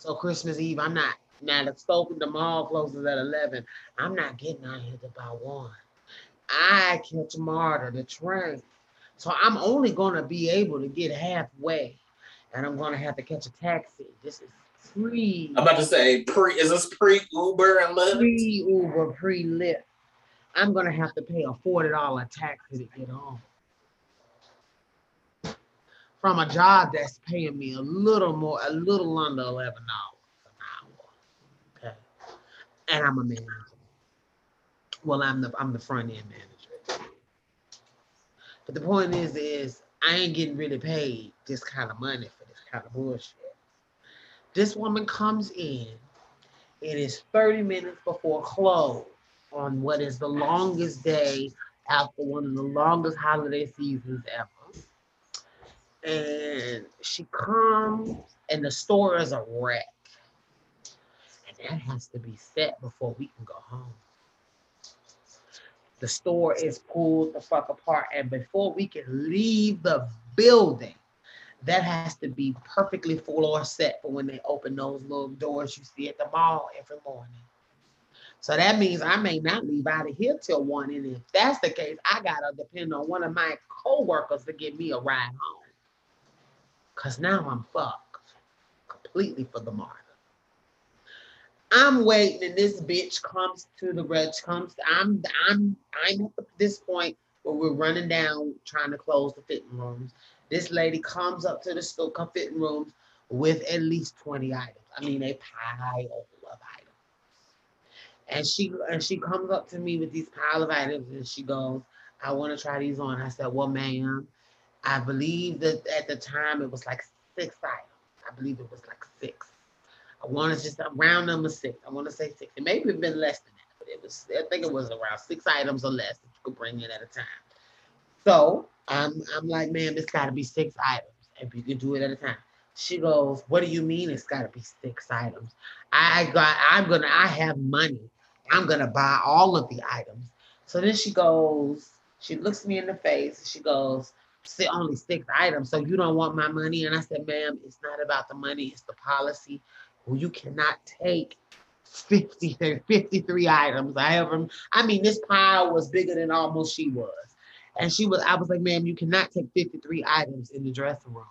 So Christmas Eve, I'm not now the store, the mall closes at 11. I'm not getting out here to buy one. I catch MARTA, the train. So I'm only gonna be able to get halfway and I'm gonna have to catch a taxi. This is pre. I'm about to say pre. Is this pre Uber and Lyft? Pre Uber, pre Lyft. I'm gonna have to pay a forty dollar taxi to get home from a job that's paying me a little more, a little under eleven dollars an hour. Okay, and I'm a manager. Well, I'm the I'm the front end manager. But the point is, is I ain't getting really paid this kind of money kind of bullshit. This woman comes in. It is 30 minutes before close on what is the longest day after one of the longest holiday seasons ever. And she comes, and the store is a wreck And that has to be set before we can go home. The store is pulled the fuck apart, and before we can leave the building, that has to be perfectly full or set for when they open those little doors you see at the mall every morning. So that means I may not leave out of here till one. And if that's the case, I gotta depend on one of my co-workers to give me a ride home. Cause now I'm fucked completely for the MARTA. I'm waiting, and this bitch comes to the red. Comes, I'm, I'm, I'm at this point where we're running down trying to close the fitting rooms. This lady comes up to the store, fitting rooms with at least 20 items. I mean, a pile of items. And she and she comes up to me with these pile of items and she goes, I want to try these on. I said, Well, ma'am, I believe that at the time it was like six items. I believe it was like six. I want to just round number six. I want to say six. It may have been less than that, but it was, I think it was around six items or less that you could bring in at a time. So I'm I'm like, ma'am, it's gotta be six items. If you can do it at a time. She goes, What do you mean it's gotta be six items? I got I'm gonna I have money. I'm gonna buy all of the items. So then she goes, she looks me in the face, she goes, only six items. So you don't want my money? And I said, ma'am, it's not about the money, it's the policy. Well, you cannot take 50, 53 items. I have them. I mean, this pile was bigger than almost she was. And she was, I was like, ma'am, you cannot take 53 items in the dressing room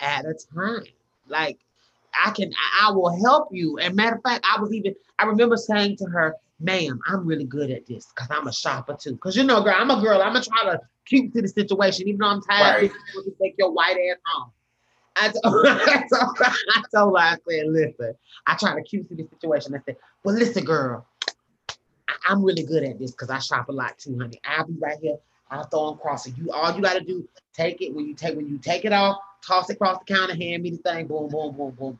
at a time. Like, I can, I will help you. And matter of fact, I was even, I remember saying to her, ma'am, I'm really good at this because I'm a shopper too. Because you know, girl, I'm a girl. I'm gonna try to keep to the situation, even though I'm tired right. to take your white ass home. (laughs) I told, I, told, I told her, I said, listen, I try to keep to the situation. I said, well, listen, girl, I'm really good at this because I shop a lot too, honey. I'll be right here. I'll throw them across. So you all you gotta do, take it when you take when you take it off, toss it across the counter, hand me the thing, boom, boom, boom, boom.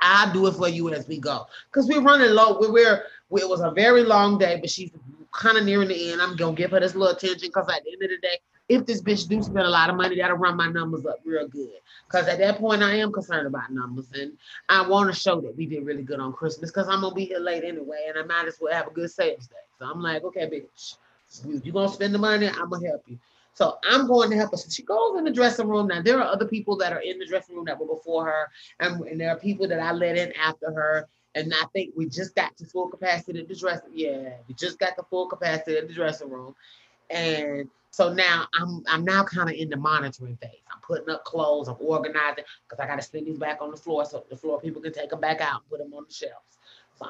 I'll do it for you as we go. Cause we're running low. We're, we're it was a very long day, but she's kind of nearing the end. I'm gonna give her this little attention because at the end of the day, if this bitch do spend a lot of money, that'll run my numbers up real good. Because at that point, I am concerned about numbers, and I want to show that we did really good on Christmas. Because I'm gonna be here late anyway, and I might as well have a good sales day. So I'm like, okay, bitch, you gonna spend the money? I'm gonna help you. So I'm going to help. So she goes in the dressing room. Now there are other people that are in the dressing room that were before her, and, and there are people that I let in after her. And I think we just got to full capacity in the dressing. Yeah, we just got the full capacity in the dressing room. And so now I'm I'm now kind of in the monitoring phase. I'm putting up clothes, I'm organizing because I got to send these back on the floor so the floor people can take them back out and put them on the shelves.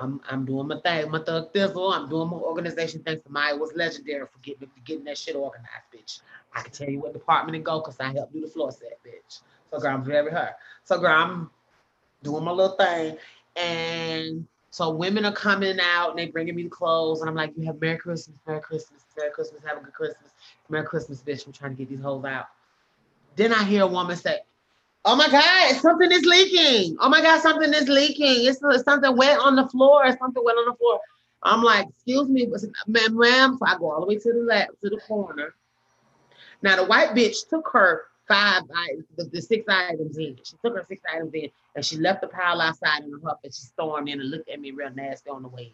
I'm I'm doing my thing, my thug thizzle. I'm doing my organization. Thanks to Maya was legendary for getting getting that shit organized, bitch. I can tell you what department to go because I helped do the floor set, bitch. So girl, I'm very her. So girl, I'm doing my little thing. And so women are coming out and they bringing me the clothes, and I'm like, "You have Merry Christmas, Merry Christmas, Merry Christmas, have a good Christmas, Merry Christmas, bitch." I'm trying to get these hoes out. Then I hear a woman say, "Oh my God, something is leaking! Oh my God, something is leaking! It's, it's something wet on the floor. Something wet on the floor." I'm like, "Excuse me, ma'am, ma'am." So I go all the way to the left, to the corner. Now the white bitch took her five items, the, the, six items in. She took her six items in and she left the pile outside in the huff and she stormed in and looked at me real nasty on the way in.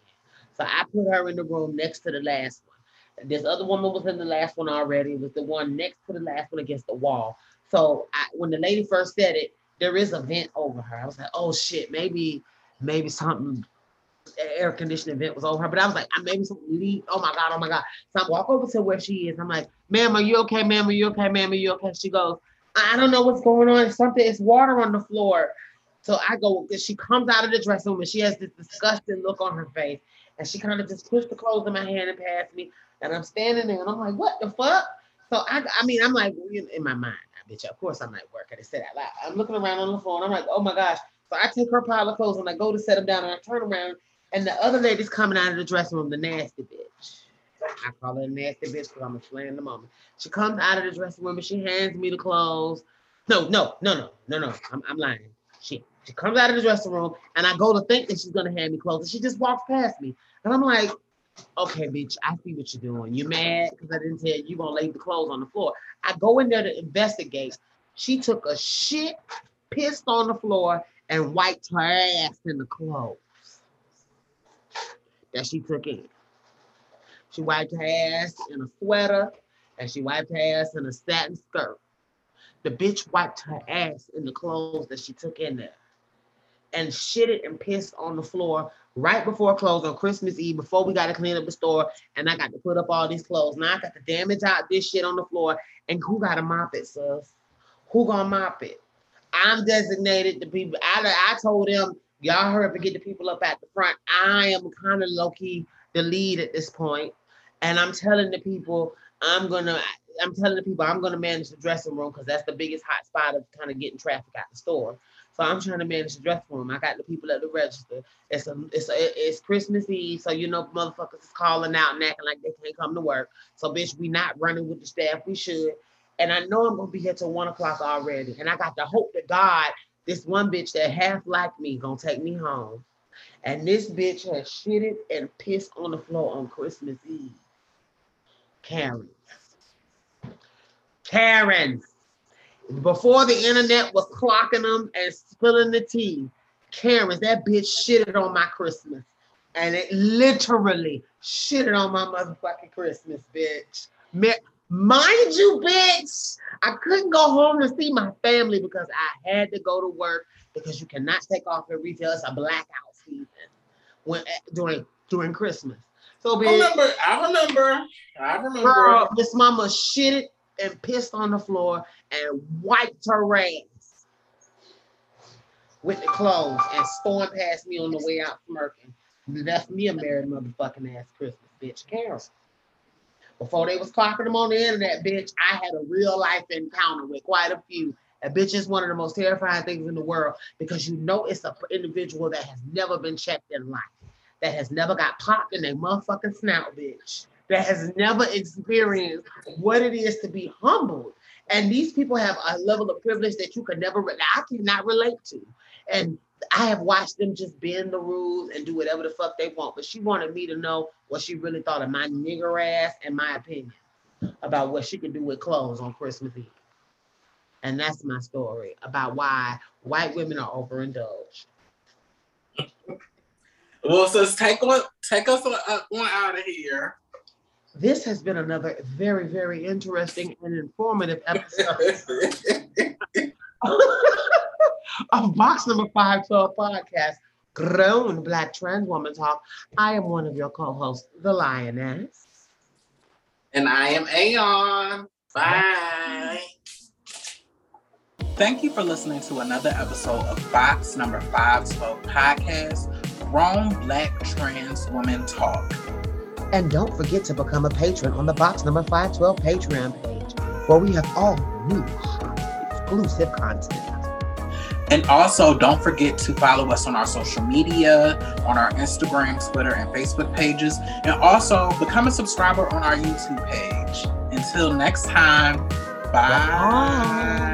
So I put her in the room next to the last one. This other woman was in the last one already. It was the one next to the last one against the wall. So I, when the lady first said it, there is a vent over her. I was like, oh shit, maybe, maybe something air conditioning vent was over her. But I was like, I maybe something leak. Oh my God, oh my God. So I walk over to where she is. I'm like, ma'am, are you okay? Ma'am, are you okay? Ma'am, are you okay? She goes, I don't know what's going on. something, it's water on the floor. So I go, she comes out of the dressing room and she has this disgusting look on her face. And she kind of just pushed the clothes in my hand and passed me. And I'm standing there and I'm like, what the fuck? So I, I mean, I'm like, in my mind, bitch, of course I'm at work. I just said that loud. I'm looking around on the phone. I'm like, oh my gosh. So I take her pile of clothes and I go to set them down and I turn around and the other lady's coming out of the dressing room, the nasty bitch. I call her a nasty bitch because I'm a slam the moment. She comes out of the dressing room and she hands me the clothes. No, no, no, no, no, no. I'm, I'm lying. She she comes out of the dressing room and I go to think that she's gonna hand me clothes and she just walks past me. And I'm like, okay, bitch, I see what you're doing. You mad because I didn't tell you you're gonna lay the clothes on the floor. I go in there to investigate. She took a shit, pissed on the floor, and wiped her ass in the clothes that she took in. She wiped her ass in a sweater and she wiped her ass in a satin skirt. The bitch wiped her ass in the clothes that she took in there and shitted and pissed on the floor right before close on Christmas Eve before we got to clean up the store and I got to put up all these clothes. Now I got to damage out this shit on the floor and who got to mop it, sis? Who gonna mop it? I'm designated the people. I, I told them, y'all heard to get the people up at the front. I am kind of low key the lead at this point, and I'm telling the people I'm gonna. I'm telling the people I'm gonna manage the dressing room because that's the biggest hot spot of kind of getting traffic out the store. So I'm trying to manage the dressing room. I got the people at the register. It's a, it's a, it's Christmas Eve, so you know motherfuckers is calling out and acting like they can't come to work. So bitch, we not running with the staff. We should. And I know I'm gonna be here till one o'clock already. And I got the hope that God, this one bitch that half like me, gonna take me home. And this bitch has shitted and pissed on the floor on Christmas Eve. Karen. Karen. Before the internet was clocking them and spilling the tea, Karens, that bitch shitted on my Christmas. And it literally shitted on my motherfucking Christmas, bitch. Mind you, bitch, I couldn't go home to see my family because I had to go to work because you cannot take off at retail. It's a blackout season when eh, during during Christmas. So bitch, I remember, I remember, I remember. Girl, Miss Mama shitted and pissed on the floor and wiped her ass with the clothes and stormed past me on the way out smirking. Left me a married motherfucking ass Christmas, bitch. Carol. Before they was clocking them on the internet, bitch, I had a real life encounter with quite a few. A bitch is one of the most terrifying things in the world because you know it's an individual that has never been checked in life, that has never got popped in a motherfucking snout, bitch, that has never experienced what it is to be humbled. And these people have a level of privilege that you could never, I cannot relate to. And I have watched them just bend the rules and do whatever the fuck they want. But she wanted me to know what she really thought of my nigger ass and my opinion about what she could do with clothes on Christmas Eve. And that's my story about why white women are overindulged. well, so take one, take us uh, one out of here. This has been another very, very interesting and informative episode. (laughs) of box number 512 podcast, Grown Black Trans Woman Talk. I am one of your co hosts, The Lioness. And I am Aeon. Bye. Thank you for listening to another episode of Box number 512 podcast, Grown Black Trans Woman Talk. And don't forget to become a patron on the Box number 512 Patreon page, where we have all new exclusive content. And also, don't forget to follow us on our social media, on our Instagram, Twitter, and Facebook pages. And also, become a subscriber on our YouTube page. Until next time, bye. bye.